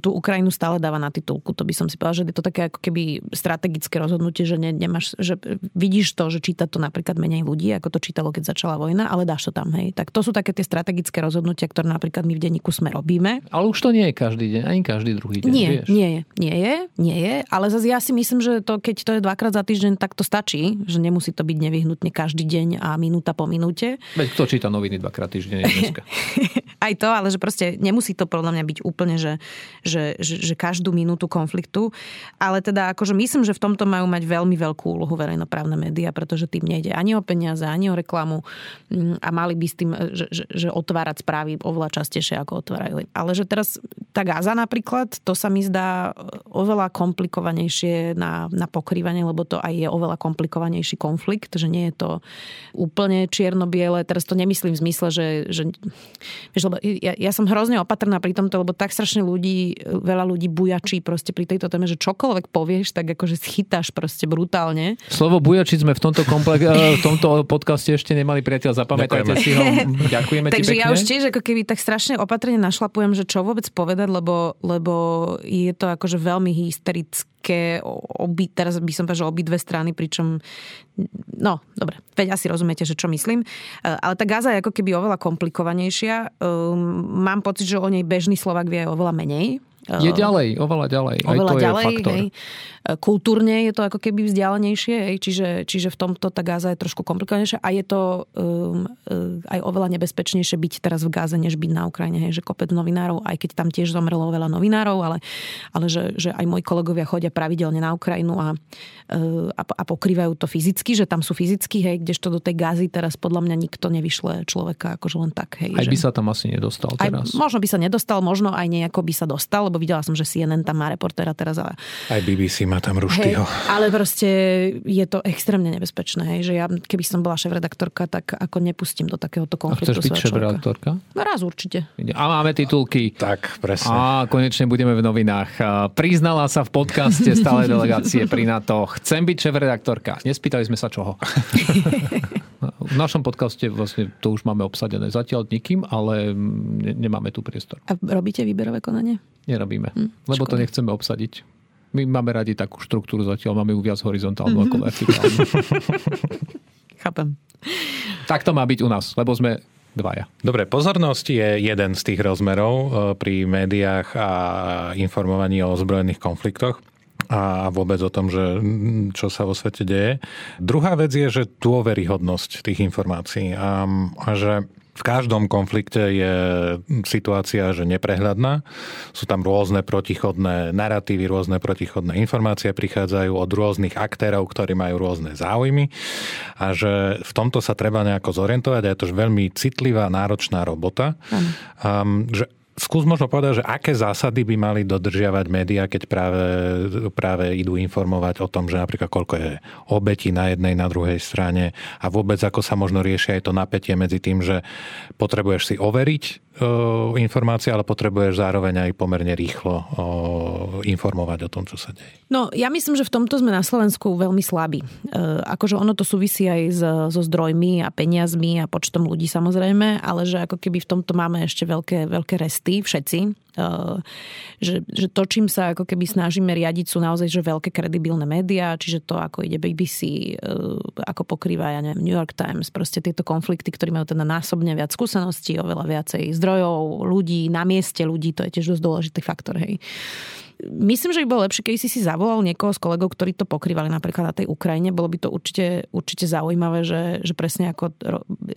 Speaker 1: tú Ukrajinu stále dáva na titulku. To by som si povedala, že je to také ako keby strategické rozhodnutie, že ne, nemáš, že vidíš to, že číta to napríklad menej ľudí, ako to čítalo, keď začala vojna, ale dáš to tam, hej. Tak to sú také tie strategické rozhodnutia, ktoré napríklad my v denníku sme robíme.
Speaker 2: Ale už to nie je každý deň, ani každý druhý deň.
Speaker 1: Nie,
Speaker 2: vieš.
Speaker 1: nie nie je, nie je, ale zase ja si myslím, že to, keď to je dvakrát za týždeň, tak to stačí, že nemusí to byť nevyhnutne každý deň a minúta po minúte.
Speaker 2: Veď kto číta noviny dvakrát týždeň dneska?
Speaker 1: Aj to, ale že proste nemusí to podľa mňa byť úplne, že že, že, že každú minútu konfliktu. Ale teda akože myslím, že v tomto majú mať veľmi veľkú úlohu verejnoprávne médiá, pretože tým nejde ani o peniaze, ani o reklamu mm, a mali by s tým, že, že, že otvárať správy oveľa častejšie, ako otvárajú. Ale že teraz tá Gaza napríklad, to sa mi zdá oveľa komplikovanejšie na, na pokrývanie, lebo to aj je oveľa komplikovanejší konflikt, že nie je to úplne čierno-biele. Teraz to nemyslím v zmysle, že, že vieš, lebo ja, ja som hrozne opatrná pri tomto, lebo tak strašne ľudí veľa ľudí bujačí proste pri tejto téme, že čokoľvek povieš, tak akože schytáš proste brutálne.
Speaker 2: Slovo bujači sme v tomto, komple- eh, v tomto podcaste ešte nemali priateľ, zapamätajte si ho. Ďakujeme
Speaker 1: Takže
Speaker 2: ti
Speaker 1: ja už tiež ako keby tak strašne opatrne našlapujem, že čo vôbec povedať, lebo, lebo je to akože veľmi hysterické obi, teraz by som povedal, že obidve strany, pričom no, dobre, veď asi rozumiete, že čo myslím. Eh, ale tá Gaza je ako keby oveľa komplikovanejšia. Ehm, mám pocit, že o nej bežný Slovak vie oveľa menej
Speaker 2: Je ďalej, oveľa ďalej.
Speaker 1: Oveľa
Speaker 2: Aj to
Speaker 1: ďalej,
Speaker 2: je faktor.
Speaker 1: hej. Kultúrne je to ako keby vzdialenejšie, hej. Čiže, čiže v tomto tá Gáza je trošku komplikovanejšia a je to um, aj oveľa nebezpečnejšie byť teraz v Gáze, než byť na Ukrajine, hej. Že kopec novinárov, aj keď tam tiež zomrelo veľa novinárov, ale, ale že, že aj moji kolegovia chodia pravidelne na Ukrajinu a, a, a pokrývajú to fyzicky, že tam sú fyzicky, hej, kdežto do tej Gázy teraz podľa mňa nikto nevyšle človeka akože len tak, hej.
Speaker 2: Aj
Speaker 1: že...
Speaker 2: by sa tam asi nedostal
Speaker 1: Aj,
Speaker 2: teraz.
Speaker 1: možno by sa nedostal, možno aj nejako by sa dostal, lebo videla som, že CNN tam má reportéra teraz. Ale,
Speaker 3: Aj BBC má tam
Speaker 1: hej,
Speaker 3: Ruštyho.
Speaker 1: ale proste je to extrémne nebezpečné. Hej, že ja, keby som bola šéf-redaktorka, tak ako nepustím do takéhoto
Speaker 2: A
Speaker 1: konfliktu
Speaker 2: chceš byť šéf-redaktorka?
Speaker 1: No raz určite.
Speaker 2: A máme titulky.
Speaker 3: Tak, presne.
Speaker 2: A konečne budeme v novinách. A Priznala sa v podcaste stále delegácie pri NATO. Chcem byť šéf-redaktorka. Nespýtali sme sa čoho. V našom podcaste vlastne to už máme obsadené. Zatiaľ nikým, ale ne- nemáme tu priestor.
Speaker 1: A robíte výberové konanie?
Speaker 2: Nerobíme.
Speaker 1: Hm,
Speaker 2: lebo to nechceme obsadiť. My máme radi takú štruktúru zatiaľ, máme ju viac horizontálnu ako vertikálnu.
Speaker 1: Chápem.
Speaker 2: tak to má byť u nás, lebo sme dvaja.
Speaker 3: Dobre, pozornosť je jeden z tých rozmerov e, pri médiách a informovaní o ozbrojených konfliktoch a vôbec o tom, že čo sa vo svete deje. Druhá vec je, že dôveryhodnosť tých informácií a, a že v každom konflikte je situácia, že neprehľadná. Sú tam rôzne protichodné narratívy, rôzne protichodné informácie prichádzajú od rôznych aktérov, ktorí majú rôzne záujmy a že v tomto sa treba nejako zorientovať a je to veľmi citlivá, náročná robota. Um, že Skús možno povedať, že aké zásady by mali dodržiavať médiá, keď práve, práve idú informovať o tom, že napríklad koľko je obetí na jednej, na druhej strane a vôbec ako sa možno rieši aj to napätie medzi tým, že potrebuješ si overiť informácie, ale potrebuješ zároveň aj pomerne rýchlo e, informovať o tom, čo sa deje.
Speaker 1: No, ja myslím, že v tomto sme na Slovensku veľmi slabí. E, akože ono to súvisí aj so zdrojmi a peniazmi a počtom ľudí samozrejme, ale že ako keby v tomto máme ešte veľké, veľké resty všetci. Že, že to, čím sa ako keby snažíme riadiť, sú naozaj že veľké kredibilné médiá, čiže to, ako ide BBC, e, ako pokrýva, ja neviem, New York Times, proste tieto konflikty, ktorí majú teda násobne viac skúseností, oveľa viacej zdrojov, ľudí, na mieste ľudí, to je tiež dosť dôležitý faktor, hej. Myslím, že by bolo lepšie, keby si si zavolal niekoho z kolegov, ktorí to pokrývali napríklad na tej Ukrajine. Bolo by to určite, určite zaujímavé, že, že presne ako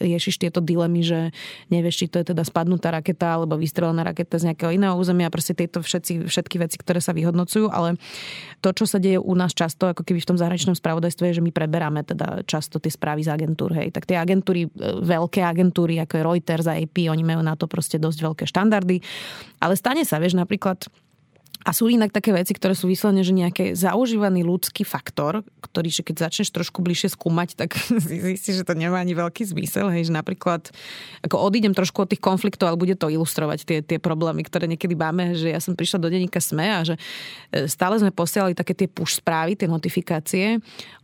Speaker 1: riešiš tieto dilemy, že nevieš, či to je teda spadnutá raketa alebo vystrelená raketa z nejakého iného územia. Proste tieto všetci, všetky veci, ktoré sa vyhodnocujú. Ale to, čo sa deje u nás často, ako keby v tom zahraničnom spravodajstve, je, že my preberáme teda často tie správy z agentúr. Hej. Tak tie agentúry, e, veľké agentúry, ako je Reuters a AP, oni majú na to proste dosť veľké štandardy. Ale stane sa, vieš, napríklad a sú inak také veci, ktoré sú vyslovene, že nejaký zaužívaný ľudský faktor, ktorý, že keď začneš trošku bližšie skúmať, tak zistíš, že to nemá ani veľký zmysel. Hej, že napríklad, ako odídem trošku od tých konfliktov, ale bude to ilustrovať tie, tie problémy, ktoré niekedy máme, že ja som prišla do denníka SME a že e, stále sme posielali také tie push správy, tie notifikácie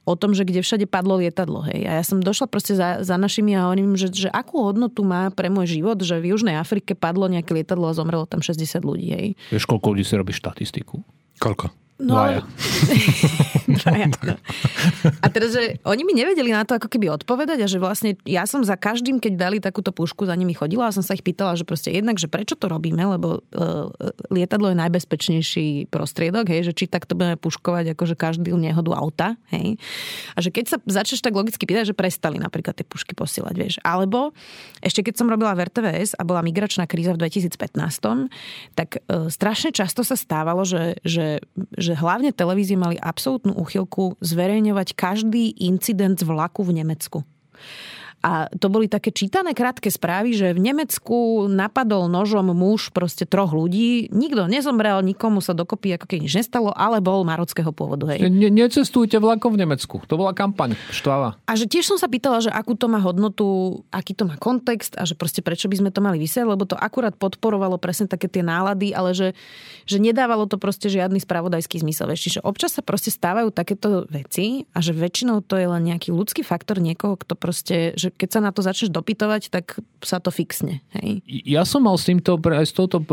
Speaker 1: o tom, že kde všade padlo lietadlo. Hej. A ja som došla proste za, za našimi a hovorím, že, že akú hodnotu má pre môj život, že v Južnej Afrike padlo nejaké lietadlo a zomrelo tam 60 ľudí. Hej.
Speaker 2: Vieš, koľko ľudí si robí štatistiku?
Speaker 3: Koľko?
Speaker 1: No,
Speaker 2: Dvaja.
Speaker 1: Dvaja, no. A teraz, že oni mi nevedeli na to ako keby odpovedať a že vlastne ja som za každým, keď dali takúto pušku, za nimi chodila a som sa ich pýtala, že proste jednak, že prečo to robíme, lebo uh, lietadlo je najbezpečnejší prostriedok, hej, že či takto budeme puškovať akože každý nehodu auta, hej. A že keď sa začneš tak logicky pýtať, že prestali napríklad tie pušky posielať, vieš. Alebo ešte keď som robila v RTVS a bola migračná kríza v 2015, tak uh, strašne často sa stávalo, že, že, že hlavne televízie mali absolútnu úchylku zverejňovať každý incident z vlaku v Nemecku. A to boli také čítané krátke správy, že v Nemecku napadol nožom muž proste troch ľudí. Nikto nezomrel, nikomu sa dokopy ako keď nič nestalo, ale bol marockého pôvodu. Hej.
Speaker 2: Ne, necestujte vlakom v Nemecku. To bola kampaň štváva.
Speaker 1: A že tiež som sa pýtala, že akú to má hodnotu, aký to má kontext a že proste prečo by sme to mali vysieť, lebo to akurát podporovalo presne také tie nálady, ale že, že nedávalo to proste žiadny spravodajský zmysel. Vieš, čiže občas sa proste stávajú takéto veci a že väčšinou to je len nejaký ľudský faktor niekoho, kto proste, že že keď sa na to začneš dopytovať, tak sa to fixne. Hej?
Speaker 2: Ja som mal s týmto, aj s touto,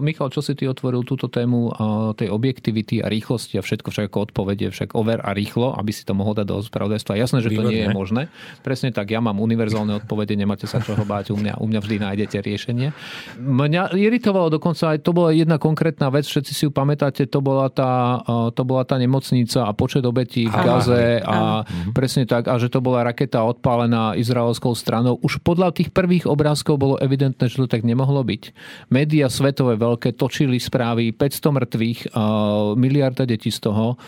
Speaker 2: Michal, čo si ty otvoril túto tému tej objektivity a rýchlosti a všetko však ako odpovede, však over a rýchlo, aby si to mohol dať do spravodajstva. Jasné, že to Výborné. nie je možné. Presne tak, ja mám univerzálne odpovede, nemáte sa čoho báť, u mňa, u mňa vždy nájdete riešenie. Mňa iritovalo dokonca aj, to bola jedna konkrétna vec, všetci si ju pamätáte, to bola tá, to bola tá nemocnica a počet obetí v Gaze a mhm. presne tak, a že to bola raketa odpálená izraelskou stranou. Už podľa tých prvých obrázkov bolo evidentné, že to tak nemohlo byť. Média svetové veľké točili správy, 500 mŕtvych, miliarda detí z toho,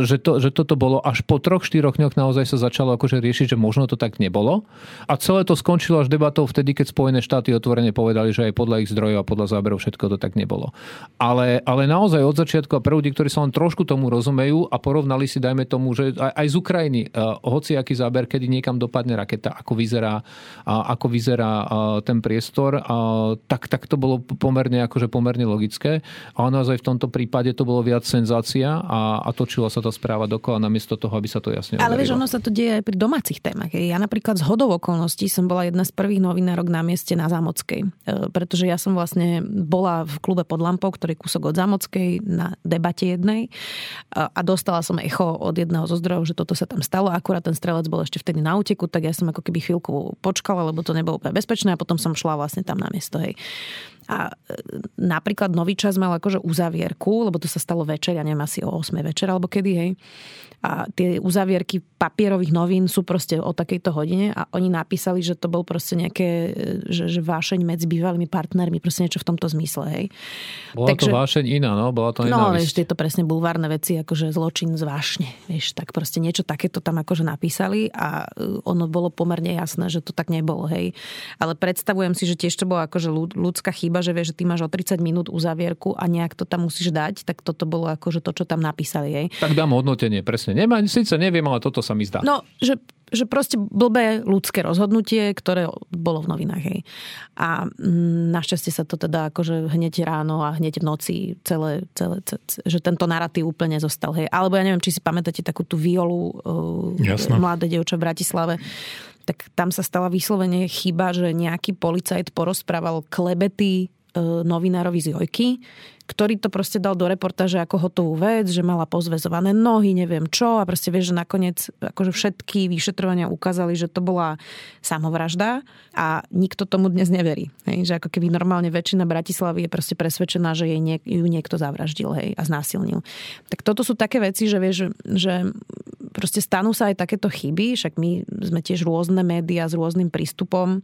Speaker 2: že, to, že toto bolo až po troch, štyroch dňoch naozaj sa začalo akože riešiť, že možno to tak nebolo. A celé to skončilo až debatou vtedy, keď Spojené štáty otvorene povedali, že aj podľa ich zdrojov a podľa záberov všetko to tak nebolo. Ale, ale naozaj od začiatku a pre ľudí, ktorí sa len trošku tomu rozumejú a porovnali si, dajme tomu, že aj, aj z Ukrajiny, hoci aký záber, kedy niekam dopadne raketa, ako vyzerá, ako vyzerá ten priestor, tak, tak to bolo pomerne, akože pomerne logické. A naozaj v tomto prípade to bolo viac senzácia a, a točila sa tá správa dokola namiesto toho, aby sa to jasne
Speaker 1: Ale vieš, ono sa to deje aj pri domácich témach. Ja napríklad z hodov okolností som bola jedna z prvých novinárok na mieste na Zámockej. E, pretože ja som vlastne bola v klube pod lampou, ktorý je kúsok od Zámockej na debate jednej a dostala som echo od jedného zo zdrojov, že toto sa tam stalo. Akurát ten strelec bol ešte vtedy na úteku, tak ja som ako keby chvíľku počkala, lebo to nebolo úplne bezpečné a potom som šla vlastne tam na miesto. Hej. A e, napríklad Nový čas mal akože uzavierku, lebo to sa stalo večer, ja neviem, asi o 8 večer alebo kedy, hej. A tie uzavierky papierových novín sú proste o takejto hodine a oni napísali, že to bol proste nejaké, e, že, že vášeň medzi bývalými partnermi, proste niečo v tomto zmysle, hej.
Speaker 2: Bola Takže, to vášeň iná, no? Bola to
Speaker 1: No, vieš, tieto presne bulvárne veci, akože zločin z vášne, vieš, tak proste niečo takéto tam akože napísali a e, ono bolo pomerne jasné, že to tak nebolo, hej. Ale predstavujem si, že tiež to bola akože ľudská chyba, že vieš, že ty máš o 30 minút uzavierku a nejak to tam musíš dať, tak toto bolo akože to, čo tam napísali, hej.
Speaker 2: Tak dám hodnotenie, presne. Nemá, síce neviem, ale toto sa mi zdá.
Speaker 1: No, že že proste blbé ľudské rozhodnutie, ktoré bolo v novinách. Hej. A mm, našťastie sa to teda akože hneď ráno a hneď v noci celé, celé, celé že tento narratív úplne zostal. Hej. Alebo ja neviem, či si pamätáte takú tú violu uh, mladé dievča v Bratislave tak tam sa stala vyslovene chyba, že nejaký policajt porozprával klebety uh, novinárovi z Jojky, ktorý to proste dal do reportáže ako hotovú vec, že mala pozvezované nohy, neviem čo a proste vieš, že nakoniec akože všetky vyšetrovania ukázali, že to bola samovražda a nikto tomu dnes neverí. Hej? Že ako keby normálne väčšina Bratislavy je proste presvedčená, že jej niek- ju niekto zavraždil hej, a znásilnil. Tak toto sú také veci, že vieš, že proste stanú sa aj takéto chyby, však my sme tiež rôzne médiá s rôznym prístupom,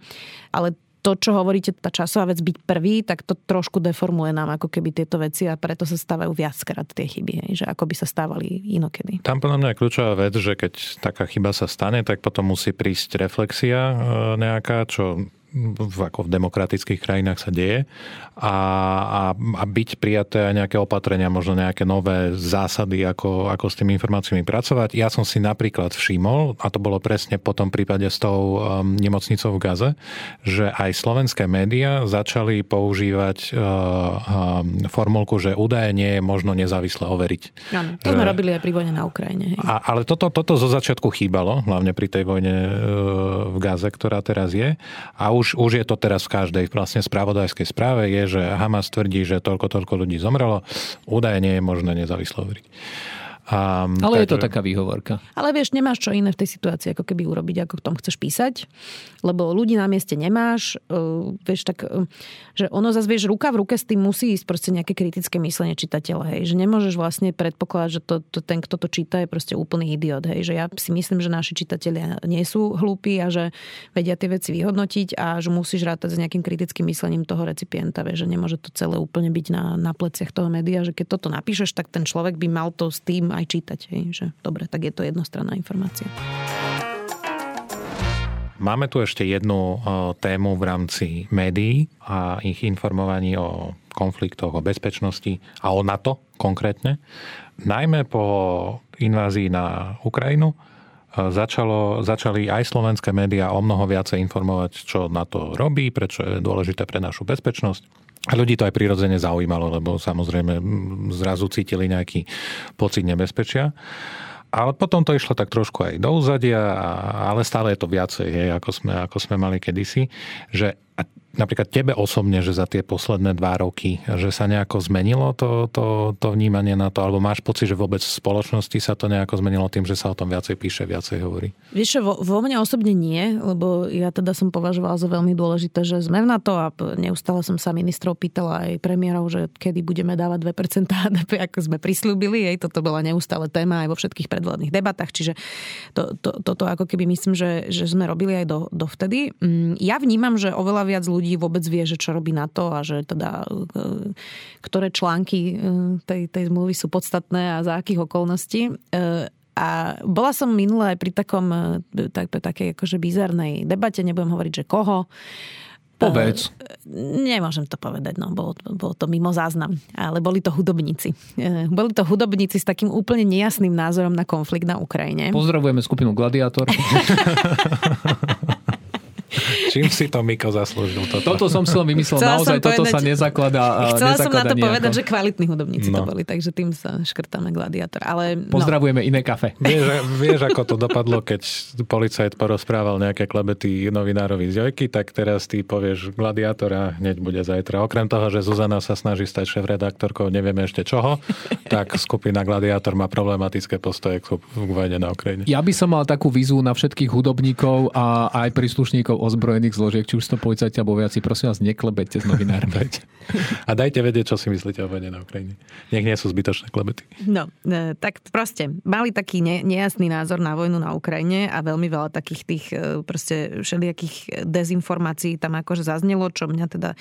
Speaker 1: ale to, čo hovoríte, tá časová vec byť prvý, tak to trošku deformuje nám ako keby tieto veci a preto sa stávajú viackrát tie chyby, že ako by sa stávali inokedy.
Speaker 3: Tam podľa mňa je kľúčová vec, že keď taká chyba sa stane, tak potom musí prísť reflexia e, nejaká, čo v, ako v demokratických krajinách sa deje a, a, a byť prijaté aj nejaké opatrenia, možno nejaké nové zásady, ako, ako s tými informáciami pracovať. Ja som si napríklad všimol, a to bolo presne po tom prípade s tou um, nemocnicou v Gaze, že aj slovenské médiá začali používať uh, um, formulku, že údaje nie je možno nezávisle overiť.
Speaker 1: Áno, to že... sme robili aj pri vojne na Ukrajine. Hej.
Speaker 3: A, ale toto, toto zo začiatku chýbalo, hlavne pri tej vojne uh, v Gaze, ktorá teraz je. A už už, je to teraz v každej vlastne spravodajskej správe, je, že Hamas tvrdí, že toľko, toľko ľudí zomrelo. Údaje nie je možné nezávislo hovoriť.
Speaker 2: Um, Ale takže... je to taká výhovorka.
Speaker 1: Ale vieš, nemáš čo iné v tej situácii, ako keby urobiť, ako v tom chceš písať, lebo ľudí na mieste nemáš, uh, vieš, tak, uh, že ono zase, vieš, ruka v ruke s tým musí ísť proste nejaké kritické myslenie čitateľa, hej, že nemôžeš vlastne predpokladať, že to, to, ten, kto to číta, je proste úplný idiot, hej, že ja si myslím, že naši čitatelia nie sú hlúpi a že vedia tie veci vyhodnotiť a že musíš rátať s nejakým kritickým myslením toho recipienta, vieš, že nemôže to celé úplne byť na, na pleciach toho média, že keď toto napíšeš, tak ten človek by mal to s tým aj čítať. Hej, že dobre, tak je to jednostranná informácia.
Speaker 3: Máme tu ešte jednu tému v rámci médií a ich informovaní o konfliktoch, o bezpečnosti a o NATO konkrétne. Najmä po invázii na Ukrajinu začalo, začali aj slovenské médiá o mnoho viacej informovať, čo NATO robí, prečo je dôležité pre našu bezpečnosť a ľudí to aj prirodzene zaujímalo, lebo samozrejme zrazu cítili nejaký pocit nebezpečia. Ale potom to išlo tak trošku aj do úzadia, ale stále je to viacej, hej, ako, sme, ako sme mali kedysi. Že napríklad tebe osobne, že za tie posledné dva roky, že sa nejako zmenilo to, to, to vnímanie na to, alebo máš pocit, že vôbec v spoločnosti sa to nejako zmenilo tým, že sa o tom viacej píše, viacej hovorí?
Speaker 1: Vieš vo, vo mne osobne nie, lebo ja teda som považovala za veľmi dôležité, že sme na to a neustále som sa ministrov pýtala aj premiérov, že kedy budeme dávať 2% HDP, ako sme prislúbili. Jej, toto bola neustále téma aj vo všetkých predvolebných debatách, čiže to, to, toto ako keby myslím, že, že sme robili aj do, dovtedy. Mm, ja vnímam, že oveľa viac ľudí ľudí vôbec vie, že čo robí na to a že teda e, ktoré články e, tej, tej zmluvy sú podstatné a za akých okolností. E, a bola som minule aj pri takom tak, takej akože bizarnej debate, nebudem hovoriť, že koho.
Speaker 2: Povedz.
Speaker 1: Nemôžem to povedať, no, bolo, bolo to mimo záznam, ale boli to hudobníci. Boli to hudobníci s takým úplne nejasným názorom na konflikt na Ukrajine.
Speaker 2: Pozdravujeme skupinu Gladiátor.
Speaker 3: Čím si to Miko zaslúžil? Toto,
Speaker 2: toto som si vymyslel, chcela naozaj toto povedať, sa nezakladá
Speaker 1: Chcela
Speaker 2: nezakladá
Speaker 1: som na to
Speaker 2: nejako.
Speaker 1: povedať, že kvalitní hudobníci no. to boli, takže tým sa škrtáme gladiátor. Ale,
Speaker 2: no. Pozdravujeme iné kafe.
Speaker 3: Vieš, vieš, ako to dopadlo, keď policajt porozprával nejaké klebety novinárovi z Jojky, tak teraz ty povieš gladiátor a hneď bude zajtra. Okrem toho, že Zuzana sa snaží stať šéf-redaktorkou, nevieme ešte čoho, tak skupina Gladiátor má problematické postoje k vojne na Ukrajine.
Speaker 2: Ja by som mal takú výzvu na všetkých hudobníkov a aj príslušníkov ozbrojených zložiek, či už to policajti alebo vojaci, prosím vás, neklebete s novinármi.
Speaker 3: A dajte vedieť, čo si myslíte o vojne na Ukrajine. Nech nie sú zbytočné klebety.
Speaker 1: No, e, tak proste, mali taký ne, nejasný názor na vojnu na Ukrajine a veľmi veľa takých tých e, proste všelijakých dezinformácií tam akože zaznelo, čo mňa teda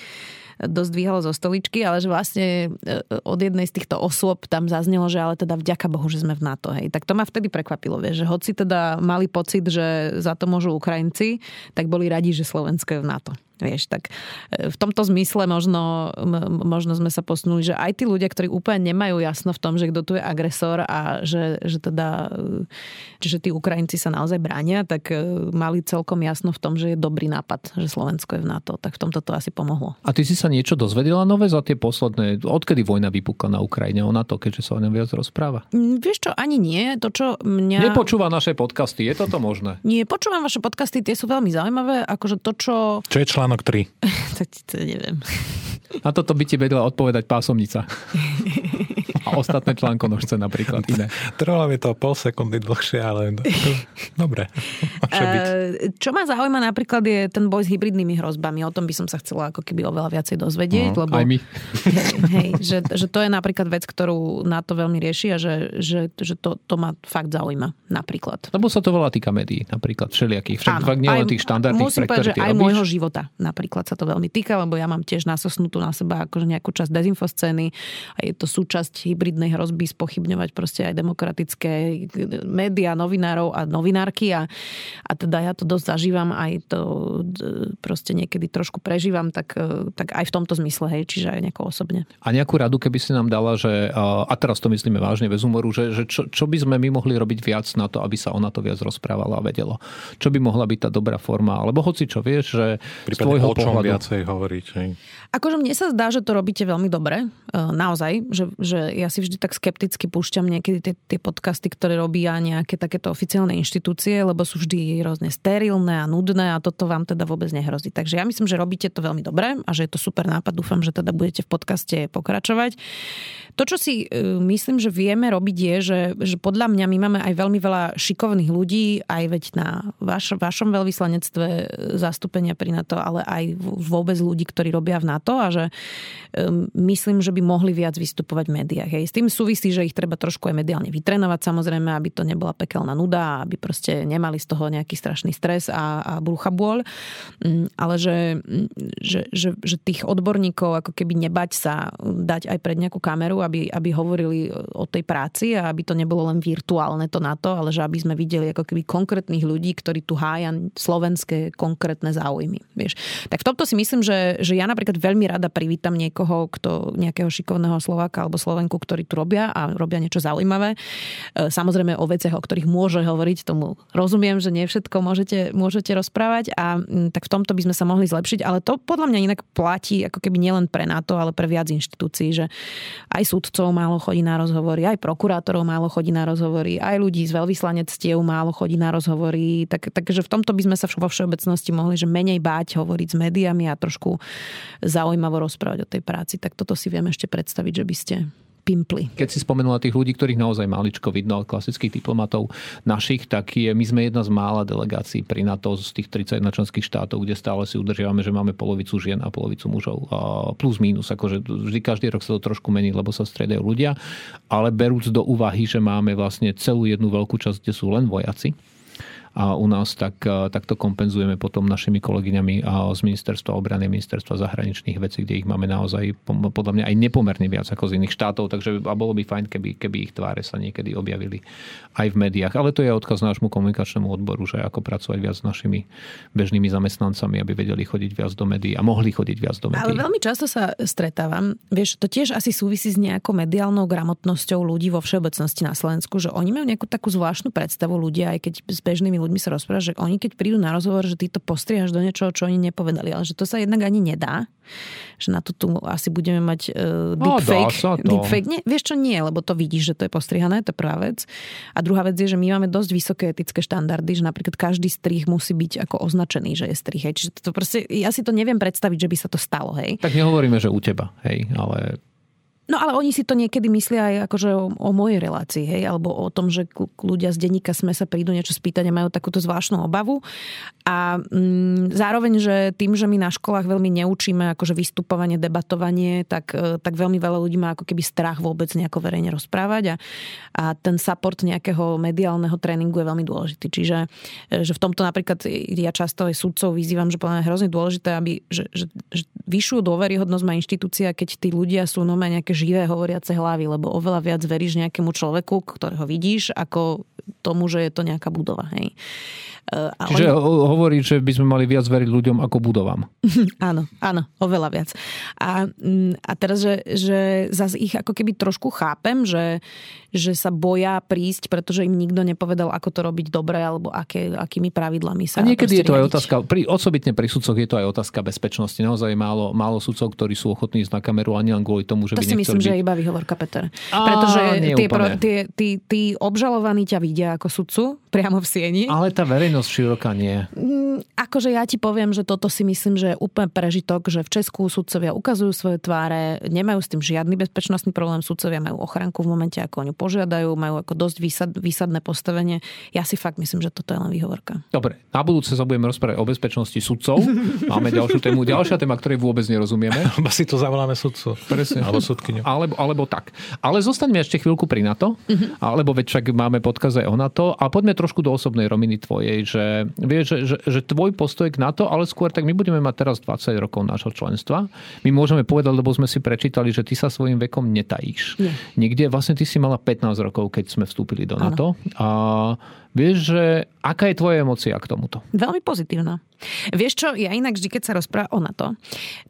Speaker 1: dosť dvíhalo zo stoličky, ale že vlastne e, od jednej z týchto osôb tam zaznelo, že ale teda vďaka Bohu, že sme v NATO. Hej. Tak to ma vtedy prekvapilo, vieš, že hoci teda mali pocit, že za to môžu Ukrajinci, tak boli radi, že Slovensko je v NATO. Vieš, tak e, v tomto zmysle možno, možno sme sa posunuli, že aj tí ľudia, ktorí úplne nemajú jasno v tom, že kto tu je agresor a že, že teda, e, že tí Ukrajinci sa naozaj bránia, tak e, mali celkom jasno v tom, že je dobrý nápad, že Slovensko je v NATO. Tak v tomto to asi pomohlo.
Speaker 2: A ty si sa niečo dozvedela nové za tie posledné, odkedy vojna vypukla na Ukrajine o NATO, keďže sa o ňom viac rozpráva?
Speaker 1: Mm, vieš čo, ani nie. To, čo mňa...
Speaker 2: Nepočúva naše podcasty, je toto možné?
Speaker 1: Nie, počúvam vaše podcasty, tie sú veľmi zaujímavé. Akože to, čo...
Speaker 3: Čo je člán článok 3.
Speaker 1: tak to neviem.
Speaker 2: Na toto by ti vedela odpovedať pásomnica. A ostatné článkonožce napríklad iné.
Speaker 3: Trvalo mi to pol sekundy dlhšie, ale dobre.
Speaker 1: Uh, čo ma zaujíma napríklad je ten boj s hybridnými hrozbami. O tom by som sa chcela ako keby oveľa viacej dozvedieť. No, lebo,
Speaker 2: aj my.
Speaker 1: Hej, hej že, že to je napríklad vec, ktorú na to veľmi rieši a že, že, že to, to ma fakt zaujíma napríklad.
Speaker 2: Lebo sa to veľa týka médií napríklad všelijakých. Však Áno, fakt nielen tých štandardných,
Speaker 1: musím
Speaker 2: pre povedať,
Speaker 1: že aj robíš. môjho života napríklad sa to veľmi týka, lebo ja mám tiež nasosnutú na seba akože nejakú časť dezinfoscény a je to súčasť hybridnej hrozby spochybňovať proste aj demokratické médiá, novinárov a novinárky a, a teda ja to dosť zažívam, aj to proste niekedy trošku prežívam, tak, tak aj v tomto zmysle, hej, čiže aj nejako osobne.
Speaker 2: A nejakú radu, keby si nám dala, že, a teraz to myslíme vážne bez humoru, že, že čo, čo by sme my mohli robiť viac na to, aby sa ona to viac rozprávala a vedelo? Čo by mohla byť tá dobrá forma? Alebo hoci čo, vieš, že
Speaker 3: z tvojho pohľadu... viacej hovoriť. Hej.
Speaker 1: Akože mne sa zdá, že to robíte veľmi dobre. E, naozaj. Že, že ja si vždy tak skepticky púšťam niekedy tie, tie podcasty, ktoré robia nejaké takéto oficiálne inštitúcie, lebo sú vždy rôzne sterilné a nudné a toto vám teda vôbec nehrozí. Takže ja myslím, že robíte to veľmi dobre a že je to super nápad. Dúfam, že teda budete v podcaste pokračovať. To, čo si e, myslím, že vieme robiť je, že, že podľa mňa my máme aj veľmi veľa šikovných ľudí, aj veď na vaš, vašom veľvyslanectve e, zastúpenia pri NATO, ale aj vôbec ľudí, ktorí robia v NATO to a že um, myslím, že by mohli viac vystupovať v médiách. Hej. S tým súvisí, že ich treba trošku aj mediálne vytrenovať samozrejme, aby to nebola pekelná nuda, aby proste nemali z toho nejaký strašný stres a, a brucha bôľ. Um, ale že, že, že, že tých odborníkov ako keby nebať sa dať aj pred nejakú kameru, aby, aby hovorili o tej práci a aby to nebolo len virtuálne to na to, ale že aby sme videli ako keby konkrétnych ľudí, ktorí tu hája slovenské konkrétne záujmy. Vieš. Tak v tomto si myslím, že, že ja napríklad veľmi rada privítam niekoho, kto nejakého šikovného Slováka alebo Slovenku, ktorí tu robia a robia niečo zaujímavé. E, samozrejme o veciach, o ktorých môže hovoriť, tomu rozumiem, že nie všetko môžete, môžete rozprávať a tak v tomto by sme sa mohli zlepšiť, ale to podľa mňa inak platí ako keby nielen pre NATO, ale pre viac inštitúcií, že aj súdcov málo chodí na rozhovory, aj prokurátorov málo chodí na rozhovory, aj ľudí z veľvyslanectiev málo chodí na rozhovory, tak, takže v tomto by sme sa vo všeobecnosti mohli že menej báť hovoriť s médiami a trošku zaujímavo rozprávať o tej práci. Tak toto si viem ešte predstaviť, že by ste pimpli.
Speaker 2: Keď si spomenula tých ľudí, ktorých naozaj maličko vidno, klasických diplomatov našich, tak je, my sme jedna z mála delegácií pri NATO z tých 31 členských štátov, kde stále si udržiavame, že máme polovicu žien a polovicu mužov. A plus minus, akože vždy každý rok sa to trošku mení, lebo sa stredajú ľudia, ale berúc do úvahy, že máme vlastne celú jednu veľkú časť, kde sú len vojaci, a u nás, tak, e, tak to kompenzujeme potom našimi kolegyňami z ministerstva obrany, ministerstva zahraničných vecí, kde ich máme naozaj podľa mňa aj nepomerne viac ako z iných štátov, takže a bolo by fajn, keby, keby ich tváre sa niekedy objavili aj v médiách. Ale to je odkaz nášmu komunikačnému odboru, že ako pracovať viac s našimi bežnými zamestnancami, aby vedeli chodiť viac do médií a mohli chodiť viac do médií.
Speaker 1: Ale veľmi často sa stretávam, vieš, to tiež asi súvisí s nejakou mediálnou gramotnosťou ľudí vo všeobecnosti na Slovensku, že oni majú nejakú takú zvláštnu predstavu ľudia, aj keď s bežnými ľuďmi sa rozpráva, že oni keď prídu na rozhovor, že ty to postrihaš do niečoho, čo oni nepovedali, ale že to sa jednak ani nedá. Že na to tu asi budeme mať uh, deepfake. No, deepfake. Nie, vieš čo, nie, lebo to vidíš, že to je postrihané, to je prvá vec. A druhá vec je, že my máme dosť vysoké etické štandardy, že napríklad každý strih musí byť ako označený, že je strih. Hej. Čiže to proste, ja si to neviem predstaviť, že by sa to stalo. Hej.
Speaker 2: Tak nehovoríme, že u teba, hej, ale
Speaker 1: No ale oni si to niekedy myslia aj akože o, o mojej relácii, hej, alebo o tom, že ľudia z denníka sme sa prídu niečo spýtať a majú takúto zvláštnu obavu. A mm, zároveň, že tým, že my na školách veľmi neučíme akože vystupovanie, debatovanie, tak, e, tak veľmi veľa ľudí má ako keby strach vôbec nejako verejne rozprávať a, a ten support nejakého mediálneho tréningu je veľmi dôležitý. Čiže e, že v tomto napríklad ja často aj sudcov vyzývam, že je hrozne dôležité, aby že, že, že vyššiu dôveryhodnosť má inštitúcia, keď tí ľudia sú nové nejaké živé hovoriace hlavy, lebo oveľa viac veríš nejakému človeku, ktorého vidíš, ako tomu, že je to nejaká budova. Hej.
Speaker 2: A Čiže on... hovorí, že by sme mali viac veriť ľuďom ako budovám.
Speaker 1: áno, áno, oveľa viac. A, mm, a teraz, že, že zase ich ako keby trošku chápem, že, že sa boja prísť, pretože im nikto nepovedal, ako to robiť dobre, alebo aké, akými pravidlami sa...
Speaker 2: A niekedy je to aj otázka, pri, osobitne pri sudcoch je to aj otázka bezpečnosti. Naozaj málo, málo sudcov, ktorí sú ochotní ísť na kameru a nielen kvôli tomu, že
Speaker 1: to
Speaker 2: by
Speaker 1: si myslím, byť... že je iba výhovorka, Peter. Pretože tie, tie, tí, tí obžalovaní ťa vidia ako sudcu priamo v sieni.
Speaker 2: Ale tá verejnosť široká nie.
Speaker 1: Mm, akože ja ti poviem, že toto si myslím, že je úplne prežitok, že v Česku sudcovia ukazujú svoje tváre, nemajú s tým žiadny bezpečnostný problém, sudcovia majú ochranku v momente, ako oni požiadajú, majú ako dosť výsad, výsadné postavenie. Ja si fakt myslím, že toto je len výhovorka.
Speaker 2: Dobre, na budúce sa budeme rozprávať o bezpečnosti sudcov. Máme ďalšiu tému. Ďalšia téma, ktorej vôbec nerozumieme.
Speaker 3: Ba si to zavoláme sudcu.
Speaker 2: Presne.
Speaker 3: Alebo sudkyňu.
Speaker 2: Alebo, alebo tak. Ale zostaňme ešte chvíľku pri NATO, uh-huh. alebo veď však máme podkaz aj o NATO a poďme trošku do osobnej rominy tvojej, že vieš, že, že, že tvoj postoj k NATO, ale skôr tak my budeme mať teraz 20 rokov nášho členstva. My môžeme povedať, lebo sme si prečítali, že ty sa svojim vekom netajíš. Nie. Niekde vlastne ty si mala 15 rokov, keď sme vstúpili do NATO. Ano. A vieš, že aká je tvoja emocia k tomuto?
Speaker 1: Veľmi pozitívna. Vieš čo, ja inak vždy, keď sa rozpráva o NATO,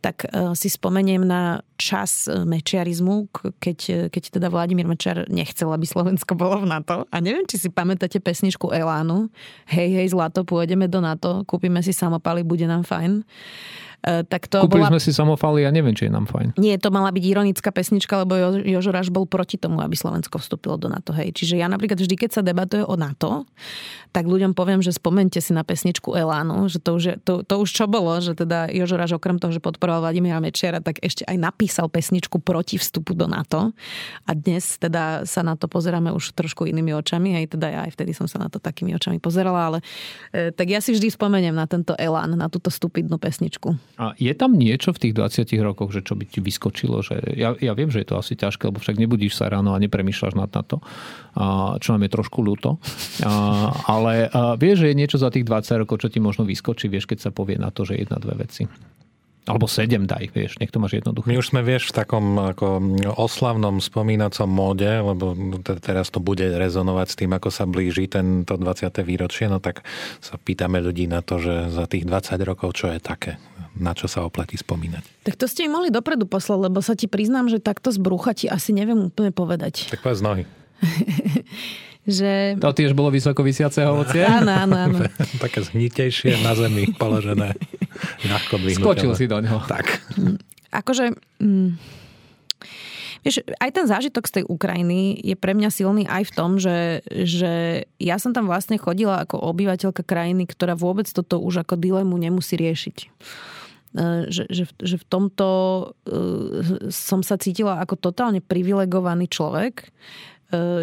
Speaker 1: tak uh, si spomeniem na čas e, mečiarizmu, keď, e, keď teda Vladimír Mečiar nechcel, aby Slovensko bolo v NATO. A neviem, či si pamätáte pesničku Elánu. Hej, hej, zlato, pôjdeme do NATO, kúpime si samopaly, bude nám fajn.
Speaker 2: E, tak to Kúpili bola... sme si samofaly, ja neviem, či je nám fajn.
Speaker 1: Nie, to mala byť ironická pesnička, lebo jo, Jožo Raš bol proti tomu, aby Slovensko vstúpilo do NATO. Hej. Čiže ja napríklad vždy, keď sa debatuje o NATO, tak ľuďom poviem, že spomente si na pesničku Elánu, že to už, je, to, to už čo bolo, že teda Jožo Raš okrem toho, že podporoval Vladimíra Mečiara, tak ešte aj napísal pesničku proti vstupu do NATO. A dnes teda sa na to pozeráme už trošku inými očami, aj teda ja aj vtedy som sa na to takými očami pozerala, ale e, tak ja si vždy spomeniem na tento Elán, na túto stupidnú pesničku.
Speaker 2: A je tam niečo v tých 20 rokoch, že čo by ti vyskočilo? Že ja, ja viem, že je to asi ťažké, lebo však nebudíš sa ráno a nepremýšľaš nad na to, a, čo nám je trošku ľúto. A, ale a, vieš, že je niečo za tých 20 rokov, čo ti možno vyskočí, vieš, keď sa povie na to, že jedna, dve veci. Alebo sedem daj, vieš, nech to máš jednoduché.
Speaker 3: My už sme, vieš, v takom ako oslavnom spomínacom móde, lebo teraz to bude rezonovať s tým, ako sa blíži tento 20. výročie, no tak sa pýtame ľudí na to, že za tých 20 rokov čo je také, na čo sa oplatí spomínať.
Speaker 1: Tak to ste im mohli dopredu poslať, lebo sa ti priznám, že takto z brucha ti asi neviem úplne povedať.
Speaker 3: Tak povedz nohy.
Speaker 1: že...
Speaker 2: To tiež bolo vysoko vysiace ovocie?
Speaker 1: Áno, áno, áno.
Speaker 3: Také zhnitejšie na zemi položené. ľahko
Speaker 2: Skočil si do neho.
Speaker 3: Tak.
Speaker 1: Akože... Mm, Vieš, aj ten zážitok z tej Ukrajiny je pre mňa silný aj v tom, že, že ja som tam vlastne chodila ako obyvateľka krajiny, ktorá vôbec toto už ako dilemu nemusí riešiť. Že, že, že v tomto e, som sa cítila ako totálne privilegovaný človek,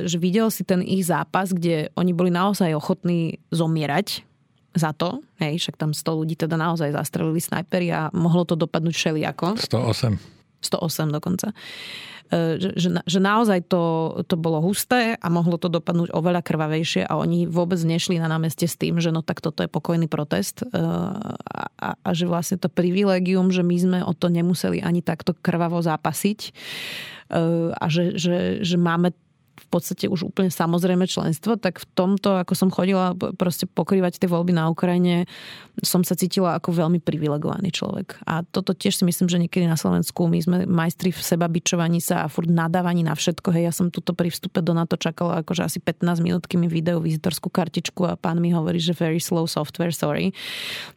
Speaker 1: že videl si ten ich zápas, kde oni boli naozaj ochotní zomierať za to. Hej, však tam 100 ľudí teda naozaj zastrelili snajpery a mohlo to dopadnúť všelijako.
Speaker 3: 108.
Speaker 1: 108 dokonca. E, že, že, že naozaj to, to bolo husté a mohlo to dopadnúť oveľa krvavejšie a oni vôbec nešli na námeste s tým, že no tak toto je pokojný protest e, a, a, a že vlastne to privilegium, že my sme o to nemuseli ani takto krvavo zápasiť e, a že, že, že máme v podstate už úplne samozrejme členstvo, tak v tomto, ako som chodila proste pokrývať tie voľby na Ukrajine, som sa cítila ako veľmi privilegovaný človek. A toto tiež si myslím, že niekedy na Slovensku my sme majstri v seba bičovaní sa a furt nadávaní na všetko. Hej, ja som tuto pri vstupe do NATO čakala akože asi 15 minút, kým mi video vizitorskú kartičku a pán mi hovorí, že very slow software, sorry.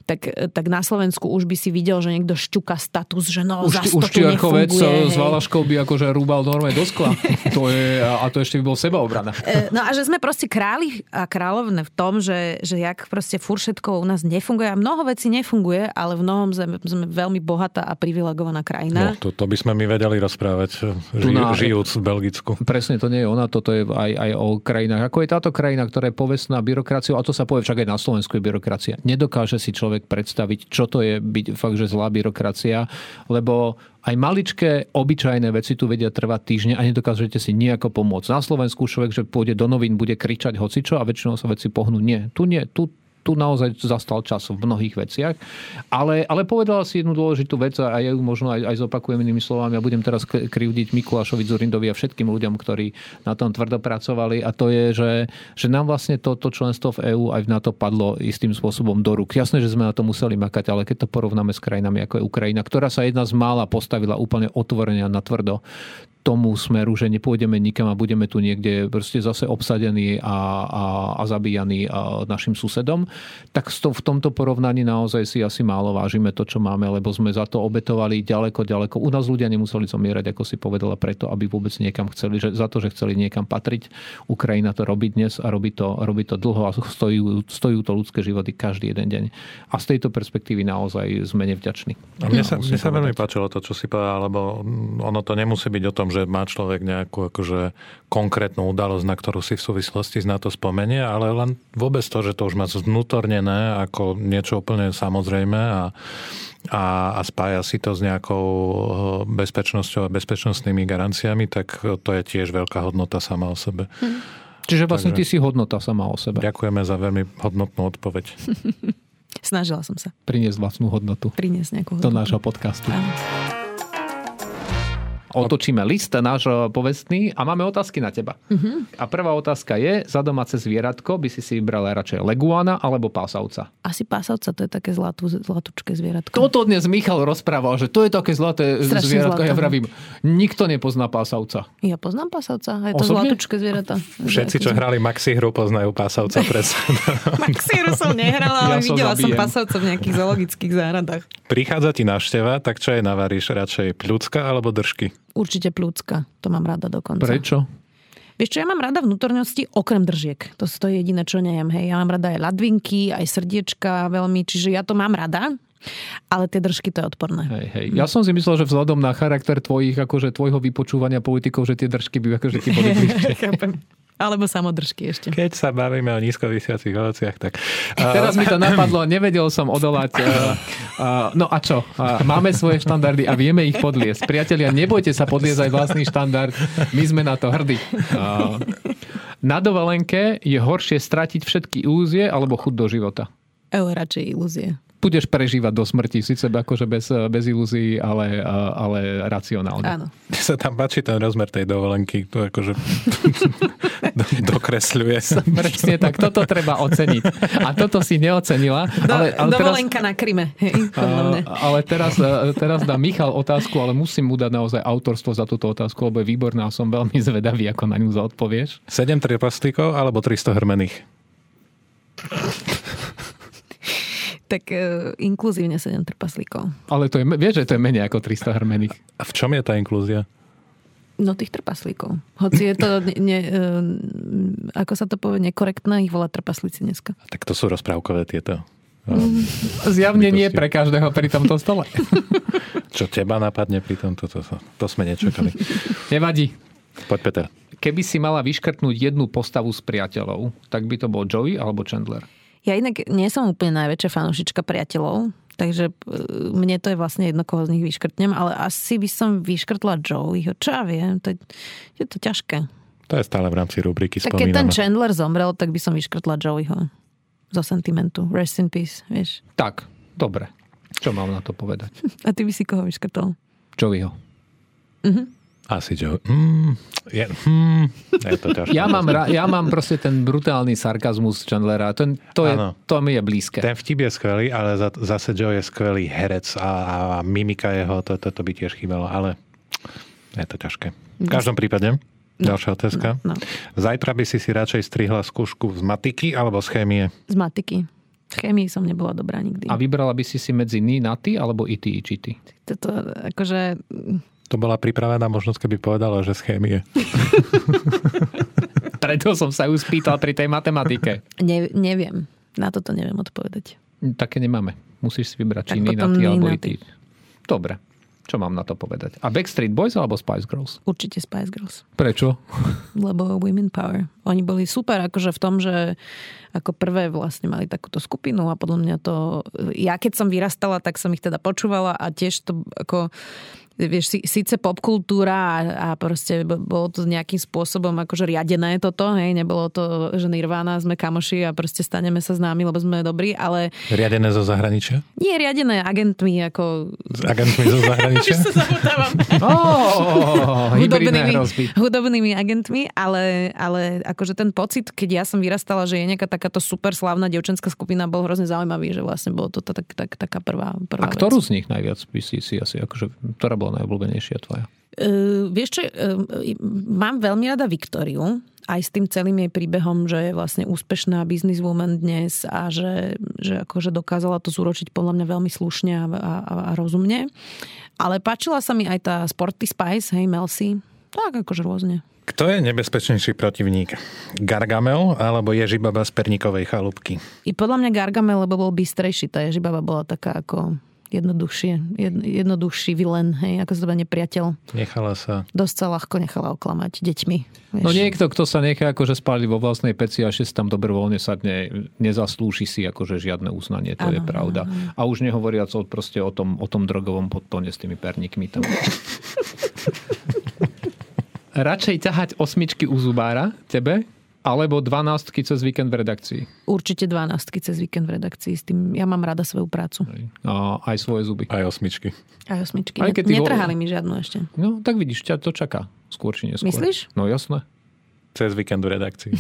Speaker 1: Tak, tak na Slovensku už by si videl, že niekto šťuka status, že no,
Speaker 2: už,
Speaker 1: to
Speaker 2: už
Speaker 1: tu nefunguje.
Speaker 2: s Valaškou by akože rúbal normálne do skla. to je, a to ešte by bol sebaobrana.
Speaker 1: E, no a že sme proste králi a kráľovne v tom, že, že jak proste fur všetko u nás nefunguje a mnoho vecí nefunguje, ale v mnohom sme, sme veľmi bohatá a privilegovaná krajina.
Speaker 3: No, to, to by sme my vedeli rozprávať, ži, na, žijúc v Belgicku.
Speaker 2: Presne, to nie je ona, toto je aj, aj o krajinách. Ako je táto krajina, ktorá je povestná byrokraciou, a to sa povie však aj na Slovensku je byrokracia. Nedokáže si človek predstaviť, čo to je byť fakt, že zlá byrokracia, lebo aj maličké, obyčajné veci tu vedia trvať týždne a nedokážete si nejako pomôcť. Na Slovensku človek, že pôjde do novín, bude kričať hocičo a väčšinou sa veci pohnú. Nie, tu nie, tu tu naozaj zastal čas v mnohých veciach. Ale, ale povedala si jednu dôležitú vec a ja ju možno aj, aj zopakujem inými slovami. Ja budem teraz krivdiť Mikulášovi Zurindovi a všetkým ľuďom, ktorí na tom tvrdo pracovali a to je, že, že nám vlastne toto členstvo v EÚ aj na to padlo istým spôsobom do rúk. Jasné, že sme na to museli makať, ale keď to porovnáme s krajinami ako je Ukrajina, ktorá sa jedna z mála postavila úplne otvorene na tvrdo, tomu smeru, že nepôjdeme nikam a budeme tu niekde proste zase obsadení a, a, a zabíjaní a našim susedom, tak v tomto porovnaní naozaj si asi málo vážime to, čo máme, lebo sme za to obetovali ďaleko, ďaleko. U nás ľudia nemuseli zomierať, ako si povedala, preto, aby vôbec niekam chceli, že za to, že chceli niekam patriť. Ukrajina to robí dnes a robí to, robí to dlho a stojí, stojí to ľudské životy každý jeden deň. A z tejto perspektívy naozaj sme nevďační.
Speaker 3: A mne sa, mne sa veľmi páčilo to, čo si povedal, lebo ono to nemusí byť o tom, že má človek nejakú akože konkrétnu udalosť, na ktorú si v súvislosti z NATO spomenie, ale len vôbec to, že to už má zvnútornené ako niečo úplne samozrejme a a, a spája si to s nejakou eh, bezpečnosťou a bezpečnostnými garanciami, tak to je tiež veľká hodnota sama o sebe. Hm.
Speaker 2: Čiže vlastne Takže, ty si hodnota sama o sebe.
Speaker 3: Ďakujeme za veľmi hodnotnú odpoveď.
Speaker 1: Snažila som sa.
Speaker 2: Priniesť vlastnú hodnotu.
Speaker 1: Priniesť nejakú hodnotu.
Speaker 2: Do nášho podcastu. Áno otočíme list náš povestný a máme otázky na teba. Uh-huh. A prvá otázka je, za domáce zvieratko by si si vybrala radšej leguána alebo pásavca?
Speaker 1: Asi pásavca, to je také zlatú, zlatúčké zvieratko.
Speaker 2: Toto dnes Michal rozprával, že to je také zlaté Strašne zvieratko. Zlaté. Ja vravím, nikto nepozná pásavca.
Speaker 1: Ja poznám pásavca, je to Osobne? zvieratá.
Speaker 3: Všetci, čo hrali Maxi hru, poznajú pásavca.
Speaker 1: Maxi hru som nehrala, ale ja videla som, som pásavca v nejakých zoologických záhradách.
Speaker 3: Prichádza ti návšteva, tak čo je navaríš? Radšej pľucka alebo držky?
Speaker 1: Určite plúcka. To mám rada dokonca.
Speaker 2: Prečo?
Speaker 1: Vieš čo, ja mám rada vnútornosti okrem držiek. To, to je jediné, čo nejem. Hej. Ja mám rada aj ladvinky, aj srdiečka veľmi, čiže ja to mám rada. Ale tie držky to je odporné.
Speaker 2: Hej, hej. Ja som si myslel, že vzhľadom na charakter tvojich, akože tvojho vypočúvania politikov, že tie držky by akože ti boli
Speaker 1: Alebo samodržky ešte.
Speaker 3: Keď sa bavíme o nízko vysiacich ovociach, tak...
Speaker 2: Teraz mi to napadlo, nevedel som odolať. no a čo? Máme svoje štandardy a vieme ich podliesť. Priatelia, nebojte sa podliezať vlastný štandard. My sme na to hrdí. Na dovolenke je horšie stratiť všetky ilúzie alebo chud do života?
Speaker 1: Evo, radšej ilúzie.
Speaker 2: Budeš prežívať do smrti, síce akože bez, bez ilúzií, ale, ale racionálne.
Speaker 1: Áno.
Speaker 3: Mne sa tam páči ten rozmer tej dovolenky, to akože dokresľuje.
Speaker 2: Presne tak, toto treba oceniť. A toto si neocenila.
Speaker 1: Do, ale, ale dovolenka teraz, na Kryme.
Speaker 2: Ale teraz, teraz dá Michal otázku, ale musím mu dať naozaj autorstvo za túto otázku, lebo je výborná a som veľmi zvedavý, ako na ňu zaodpovieš.
Speaker 3: 7 trpaslíkov alebo 300 hrmených?
Speaker 1: Tak uh, inkluzívne 7 trpaslíkov.
Speaker 2: Ale to je, vieš, že to je menej ako 300 hrmených.
Speaker 3: A v čom je tá inklúzia?
Speaker 1: No tých trpaslíkov. Hoci je to, ne, ne, ako sa to povie, nekorektné ich volať trpaslíci dneska.
Speaker 3: Tak to sú rozprávkové tieto.
Speaker 2: Um, Zjavne nie pre každého pri tomto stole.
Speaker 3: Čo teba napadne pri tomto, to, to, to sme nečakali.
Speaker 2: Nevadí.
Speaker 3: Poď Peter.
Speaker 2: Keby si mala vyškrtnúť jednu postavu s priateľov, tak by to bol Joey alebo Chandler?
Speaker 1: Ja inak nie som úplne najväčšia fanúšička priateľov, takže e, mne to je vlastne jedno, koho z nich vyškrtnem, ale asi by som vyškrtla Joeyho. Čo ja viem, to je, je to ťažké.
Speaker 3: To je stále v rámci rubriky
Speaker 1: tak keď ten Chandler zomrel, tak by som vyškrtla Joeyho. Zo sentimentu. Rest in peace, vieš.
Speaker 2: Tak, dobre. Čo mám na to povedať?
Speaker 1: A ty by si koho vyškrtol?
Speaker 2: Joeyho.
Speaker 1: Mhm.
Speaker 3: Asi Joe. Mm, je, mm, je to ťažké.
Speaker 2: Ja mám, ja mám proste ten brutálny sarkazmus Chandlera. Ten, to, je, to mi je blízke.
Speaker 3: Ten vtip je skvelý, ale za, zase Joe je skvelý herec a, a, a mimika jeho, to, to, to by tiež chýbalo. Ale je to ťažké. V každom prípade, no, ďalšia otázka.
Speaker 1: No, no.
Speaker 3: Zajtra by si si radšej strihla skúšku z matiky alebo z chémie?
Speaker 1: Z matiky. V chémii som nebola dobrá nikdy.
Speaker 2: A vybrala by si si medzi ni na ty alebo i ty, či ty?
Speaker 1: Toto akože
Speaker 3: to bola pripravená možnosť, keby povedala, že z chémie.
Speaker 2: Preto som sa ju spýtal pri tej matematike.
Speaker 1: Ne, neviem. Na toto neviem odpovedať.
Speaker 2: Také nemáme. Musíš si vybrať, či na ty alebo ty. Dobre. Čo mám na to povedať? A Backstreet Boys alebo Spice Girls?
Speaker 1: Určite Spice Girls.
Speaker 2: Prečo?
Speaker 1: Lebo Women Power. Oni boli super akože v tom, že ako prvé vlastne mali takúto skupinu a podľa mňa to... Ja keď som vyrastala, tak som ich teda počúvala a tiež to ako vieš, síce popkultúra a, a proste bolo to nejakým spôsobom akože riadené toto, hej, nebolo to, že Nirvana, sme kamoši a proste staneme sa známi, lebo sme dobrí, ale...
Speaker 3: Riadené zo zahraničia?
Speaker 1: Nie, riadené agentmi, ako...
Speaker 3: S agentmi zo zahraničia?
Speaker 1: sa zamotávam.
Speaker 2: oh, hudobnými,
Speaker 1: hudobnými agentmi, ale, ale akože ten pocit, keď ja som vyrastala, že je nejaká takáto super slávna devčenská skupina, bol hrozne zaujímavý, že vlastne bolo to tak, tak, taká prvá, prvá
Speaker 2: A ktorú vec. z nich najviac by si, si asi, akože, ktorá bola najobľúbenejšia tvoja?
Speaker 1: Uh, vieš čo, uh, mám veľmi rada Viktoriu, aj s tým celým jej príbehom, že je vlastne úspešná businesswoman dnes a že, že akože dokázala to zúročiť podľa mňa veľmi slušne a, a, a rozumne. Ale páčila sa mi aj tá Sporty Spice, hej, Melsi. Tak akože rôzne.
Speaker 3: Kto je nebezpečnejší protivník? Gargamel alebo Ježibaba z Perníkovej chalúbky?
Speaker 1: I podľa mňa Gargamel, lebo bol bystrejší. Tá Ježibaba bola taká ako jednoduchšie, jed, jednoduchší vilen, hej, ako sa nepriateľ.
Speaker 3: Nechala sa.
Speaker 1: Dosť sa ľahko nechala oklamať deťmi.
Speaker 2: Vieš. No niekto, kto sa nechá akože spáli vo vlastnej peci a ešte tam dobrovoľne sadne, nezaslúši si akože žiadne uznanie, to ano, je pravda. Ano. A už nehovoriac o, proste o tom, o tom drogovom podtóne s tými perníkmi tam. Radšej ťahať osmičky u zubára, tebe, alebo 12 cez víkend v redakcii?
Speaker 1: Určite 12 cez víkend v redakcii. S tým ja mám rada svoju prácu.
Speaker 2: A aj svoje zuby.
Speaker 3: Aj osmičky.
Speaker 1: Aj osmičky. Aj keď Netrhali vo... mi žiadnu ešte.
Speaker 2: No, tak vidíš, ťa to čaká. Skôr či neskôr.
Speaker 1: Myslíš?
Speaker 2: No jasné.
Speaker 3: Cez víkendu redakcii.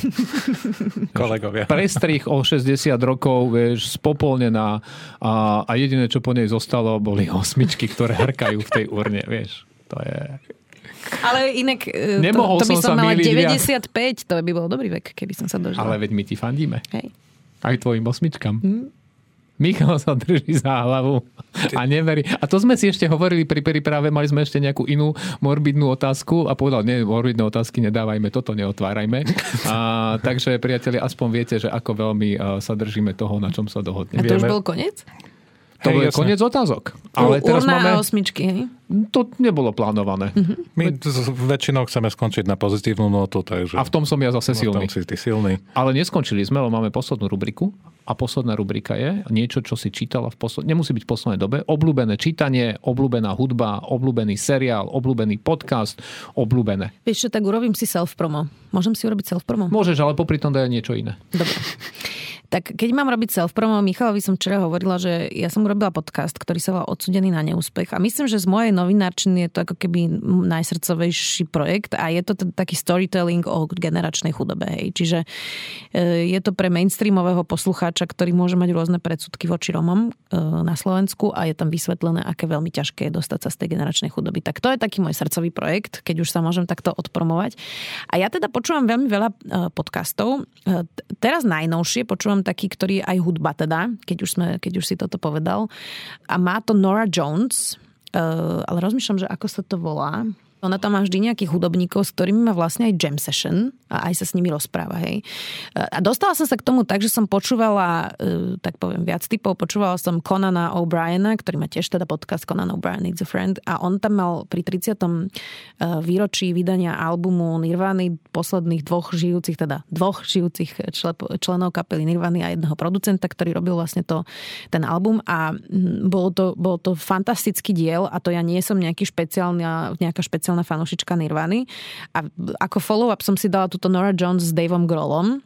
Speaker 3: Kolegovia.
Speaker 2: Prestrich o 60 rokov, vieš, spopolnená a, a jediné, čo po nej zostalo, boli osmičky, ktoré hrkajú v tej urne, vieš. To je...
Speaker 1: Ale inak e, Nemohol to, to by som, som mala 95, viac. to by bol dobrý vek, keby som sa dožila.
Speaker 2: Ale veď my ti fandíme.
Speaker 1: Hej.
Speaker 2: Aj tvojim osmičkám. Hmm. Michal sa drží za hlavu a neverí. A to sme si ešte hovorili pri príprave, mali sme ešte nejakú inú morbidnú otázku a povedal, nie, morbidné otázky nedávajme, toto neotvárajme. A, takže, priatelia, aspoň viete, že ako veľmi sa držíme toho, na čom sa dohodneme.
Speaker 1: A to už bol koniec?
Speaker 2: To je koniec otázok. Ale teraz
Speaker 1: Urna
Speaker 2: máme...
Speaker 1: a osmičky, hej?
Speaker 2: To nebolo plánované.
Speaker 3: Uh-huh. My väčšinou chceme skončiť na pozitívnu notu, takže...
Speaker 2: A v tom som ja zase silný.
Speaker 3: si ty silný.
Speaker 2: Ale neskončili sme, lebo máme poslednú rubriku. A posledná rubrika je niečo, čo si čítala v posled... Nemusí byť v poslednej dobe. Obľúbené čítanie, obľúbená hudba, obľúbený seriál, obľúbený podcast, obľúbené.
Speaker 1: Vieš čo, tak urobím si self-promo. Môžem si urobiť self-promo?
Speaker 2: Môžeš, ale popri tom daj niečo iné.
Speaker 1: Dobre. Tak keď mám robiť self-promo, Michalovi som včera hovorila, že ja som urobila podcast, ktorý sa volá Odsudený na neúspech a myslím, že z mojej novinárčiny je to ako keby najsrdcovejší projekt a je to t- taký storytelling o generačnej chudobe. Hej. Čiže e, je to pre mainstreamového poslucháča, ktorý môže mať rôzne predsudky voči Romom e, na Slovensku a je tam vysvetlené, aké veľmi ťažké je dostať sa z tej generačnej chudoby. Tak to je taký môj srdcový projekt, keď už sa môžem takto odpromovať. A ja teda počúvam veľmi veľa e, podcastov. Teraz najnovšie počúvam taký, ktorý je aj hudba teda, keď už, sme, keď už si toto povedal. A má to Nora Jones, ale rozmýšľam, že ako sa to volá. Ona tam má vždy nejakých hudobníkov, s ktorými má vlastne aj jam session a aj sa s nimi rozpráva. Hej. A dostala som sa k tomu tak, že som počúvala, e, tak poviem viac typov, počúvala som Conana O'Briena, ktorý má tiež teda podcast Conan O'Brien Needs a Friend a on tam mal pri 30. E, výročí vydania albumu Nirvany posledných dvoch žijúcich, teda dvoch žijúcich členov kapely Nirvany a jedného producenta, ktorý robil vlastne to, ten album a bolo to, bolo to fantastický diel a to ja nie som nejaký špeciálna, nejaká špeciálna špeciálna fanúšička Nirvany. A ako follow-up som si dala túto Nora Jones s Davom Grohlom,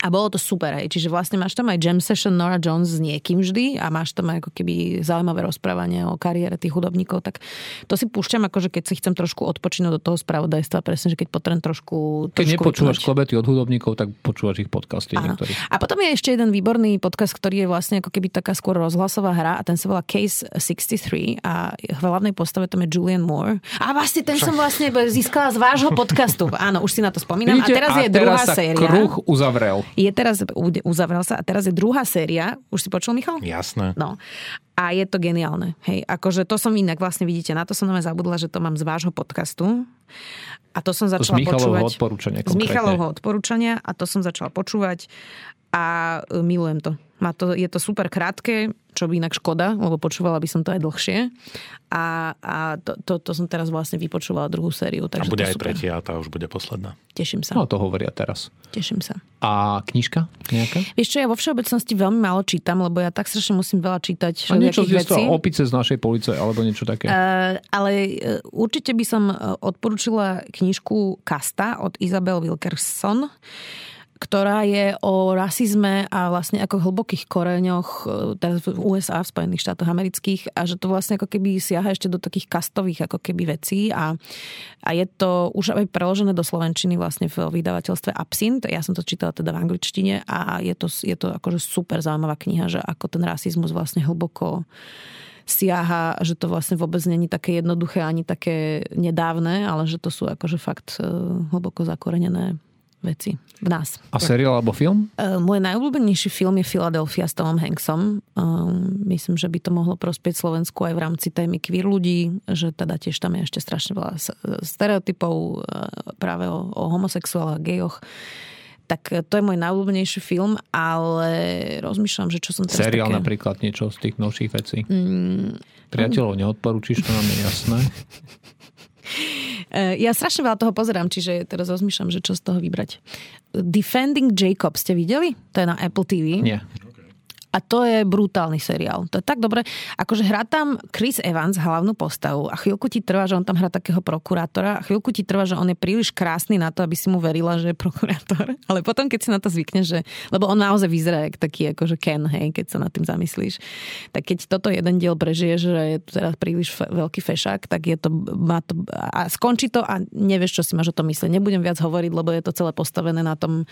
Speaker 1: a bolo to super, hej. Čiže vlastne máš tam aj jam session Nora Jones s niekým vždy a máš tam aj ako keby zaujímavé rozprávanie o kariére tých hudobníkov, tak to si púšťam akože keď si chcem trošku odpočinúť do toho spravodajstva, presne, že keď potrebujem trošku...
Speaker 2: Keď trošku nepočúvaš vypnúť. klebety od hudobníkov, tak počúvaš ich podcasty.
Speaker 1: A potom je ešte jeden výborný podcast, ktorý je vlastne ako keby taká skôr rozhlasová hra a ten sa volá Case 63 a v hlavnej postave tam je Julian Moore. A vlastne ten som vlastne získala z vášho podcastu. Áno, už si na to spomínam.
Speaker 2: Vidíte,
Speaker 1: a teraz
Speaker 2: a
Speaker 1: je teraz druhá
Speaker 2: sa
Speaker 1: séria.
Speaker 2: kruh uzavrel
Speaker 1: je teraz, uzavrel sa a teraz je druhá séria. Už si počul, Michal?
Speaker 3: Jasné.
Speaker 1: No. A je to geniálne. Hej, akože to som inak vlastne vidíte, na to som nové zabudla, že to mám z vášho podcastu. A to som začala
Speaker 2: z
Speaker 1: počúvať.
Speaker 2: odporúčania.
Speaker 1: Z Michalovho odporúčania a to som začala počúvať a e, milujem to. Má to. Je to super krátke, čo by inak škoda, lebo počúvala by som to aj dlhšie. A, a to, to, to som teraz vlastne vypočúvala druhú sériu. Takže
Speaker 3: a bude
Speaker 1: to
Speaker 3: aj
Speaker 1: super.
Speaker 3: tretia a tá už bude posledná.
Speaker 1: Teším sa.
Speaker 2: No to hovoria teraz.
Speaker 1: Teším sa.
Speaker 2: A knižka nejaká?
Speaker 1: Vieš čo, ja vo všeobecnosti veľmi málo čítam, lebo ja tak strašne musím veľa čítať
Speaker 2: A niečo z
Speaker 1: vecí.
Speaker 2: opice z našej police, alebo niečo také.
Speaker 1: Uh, ale uh, určite by som odporúčila knižku Kasta od Isabel Wilkerson ktorá je o rasizme a vlastne ako hlbokých koreňoch e, teraz v USA, v Spojených štátoch amerických a že to vlastne ako keby siaha ešte do takých kastových ako keby vecí a, a je to už aj preložené do Slovenčiny vlastne v vydavateľstve Absint. Ja som to čítala teda v angličtine a je to, je to akože super zaujímavá kniha, že ako ten rasizmus vlastne hlboko siaha, že to vlastne vôbec není také jednoduché ani také nedávne, ale že to sú akože fakt e, hlboko zakorenené veci v nás.
Speaker 2: A seriál alebo film?
Speaker 1: Uh, môj najobľúbenejší film je Philadelphia s Tomom Hanksom. Uh, myslím, že by to mohlo prospieť Slovensku aj v rámci témy queer ľudí, že teda tiež tam je ešte strašne veľa stereotypov uh, práve o, o homosexuálach, gejoch tak to je môj najobľúbenejší film, ale rozmýšľam, že čo som teraz
Speaker 2: Seriál
Speaker 1: také...
Speaker 2: napríklad niečo z tých novších vecí. Mm. Priateľov neodporúčiš, to nám je jasné.
Speaker 1: Eh, ja strašne veľa toho pozerám, čiže teraz rozmýšľam, že čo z toho vybrať. Defending Jacob ste videli? To je na Apple TV.
Speaker 2: Nie.
Speaker 1: A to je brutálny seriál. To je tak dobre. Akože hrá tam Chris Evans hlavnú postavu a chvíľku ti trvá, že on tam hrá takého prokurátora a chvíľku ti trvá, že on je príliš krásny na to, aby si mu verila, že je prokurátor. Ale potom, keď si na to zvykneš, že... Lebo on naozaj vyzerá jak taký akože Ken, hej, keď sa nad tým zamyslíš. Tak keď toto jeden diel prežije, že je teraz príliš veľký fešák, tak je to, má to... A skončí to a nevieš, čo si máš o tom myslieť. Nebudem viac hovoriť, lebo je to celé postavené na tom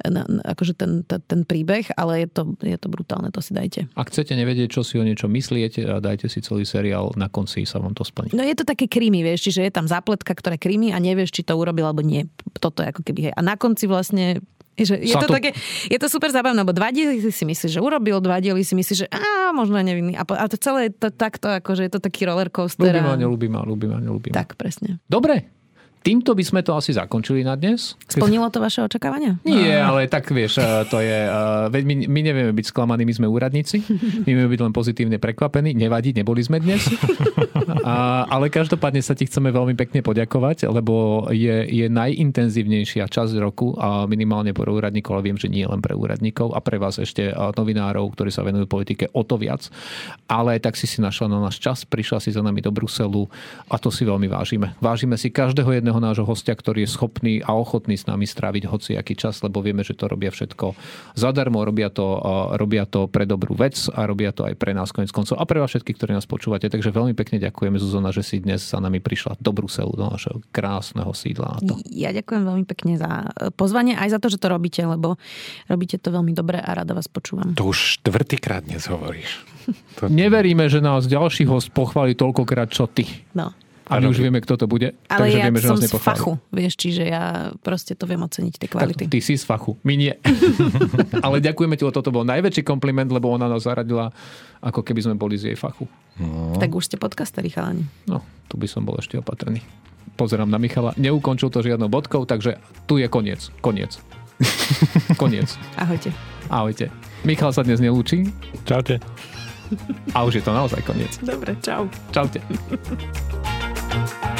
Speaker 1: akože ten, ten, ten príbeh, ale je to, je to brutálne, to si dajte.
Speaker 2: Ak chcete nevedieť, čo si o niečo myslíte, dajte si celý seriál, na konci sa vám to splní.
Speaker 1: No je to také krimi, vieš, čiže je tam zapletka, ktoré krimi a nevieš, či to urobil alebo nie. Toto je ako keby, hej. A na konci vlastne že je, to, to... Také, je to super zábavné, lebo dva diely si myslíš, že urobil, dva diely si myslíš, že á, možno nevinný. A, a to celé je to takto, akože je to taký roller coaster.
Speaker 2: Ľubím a neľúbim a ľúbim a neľúbim.
Speaker 1: Tak, presne.
Speaker 2: Dobre, Týmto by sme to asi zakončili na dnes.
Speaker 1: Splnilo to vaše očakávania?
Speaker 2: Nie, ale tak vieš, eh, to je... Eh, veď my, my nevieme byť sklamaní, my sme úradníci. My vieme byť len pozitívne prekvapení. Nevadí, neboli sme dnes. A, ale každopádne sa ti chceme veľmi pekne poďakovať, lebo je, je najintenzívnejšia časť roku a minimálne pre úradníkov, ale viem, že nie len pre úradníkov a pre vás ešte eh, novinárov, ktorí sa venujú politike o to viac. Ale tak si si našla na náš čas, prišla si za nami do Bruselu a to si veľmi vážime. Vážime si každého jedného jedného nášho hostia, ktorý je schopný a ochotný s nami stráviť hociaký čas, lebo vieme, že to robia všetko zadarmo, robia to, robia to pre dobrú vec a robia to aj pre nás konec koncov a pre vás všetkých, ktorí nás počúvate. Takže veľmi pekne ďakujeme Zuzana, že si dnes za nami prišla do Bruselu, do našeho krásneho sídla. To.
Speaker 1: Ja ďakujem veľmi pekne za pozvanie aj za to, že to robíte, lebo robíte to veľmi dobre a rada vás počúvam.
Speaker 3: To už štvrtýkrát dnes hovoríš.
Speaker 2: To... Neveríme, že nás ďalší host pochváli toľkokrát, čo ty.
Speaker 1: No.
Speaker 2: A my už vieme, kto to bude.
Speaker 1: Ale
Speaker 2: takže
Speaker 1: ja
Speaker 2: vieme, že
Speaker 1: som z fachu, vieš, čiže ja proste to viem oceniť, tie kvality.
Speaker 2: Tak ty si z fachu, my nie. Ale ďakujeme ti, lebo toto bol najväčší kompliment, lebo ona nás zaradila, ako keby sme boli z jej fachu.
Speaker 1: No. Tak už ste podcasteri, chalani.
Speaker 2: No, tu by som bol ešte opatrný. Pozerám na Michala, neukončil to žiadnou bodkou, takže tu je koniec. Koniec. koniec.
Speaker 1: Ahojte.
Speaker 2: Ahojte. Michal sa dnes nelúči.
Speaker 3: Čaute.
Speaker 2: A už je to naozaj koniec.
Speaker 1: Dobre, čau.
Speaker 2: Čaute. you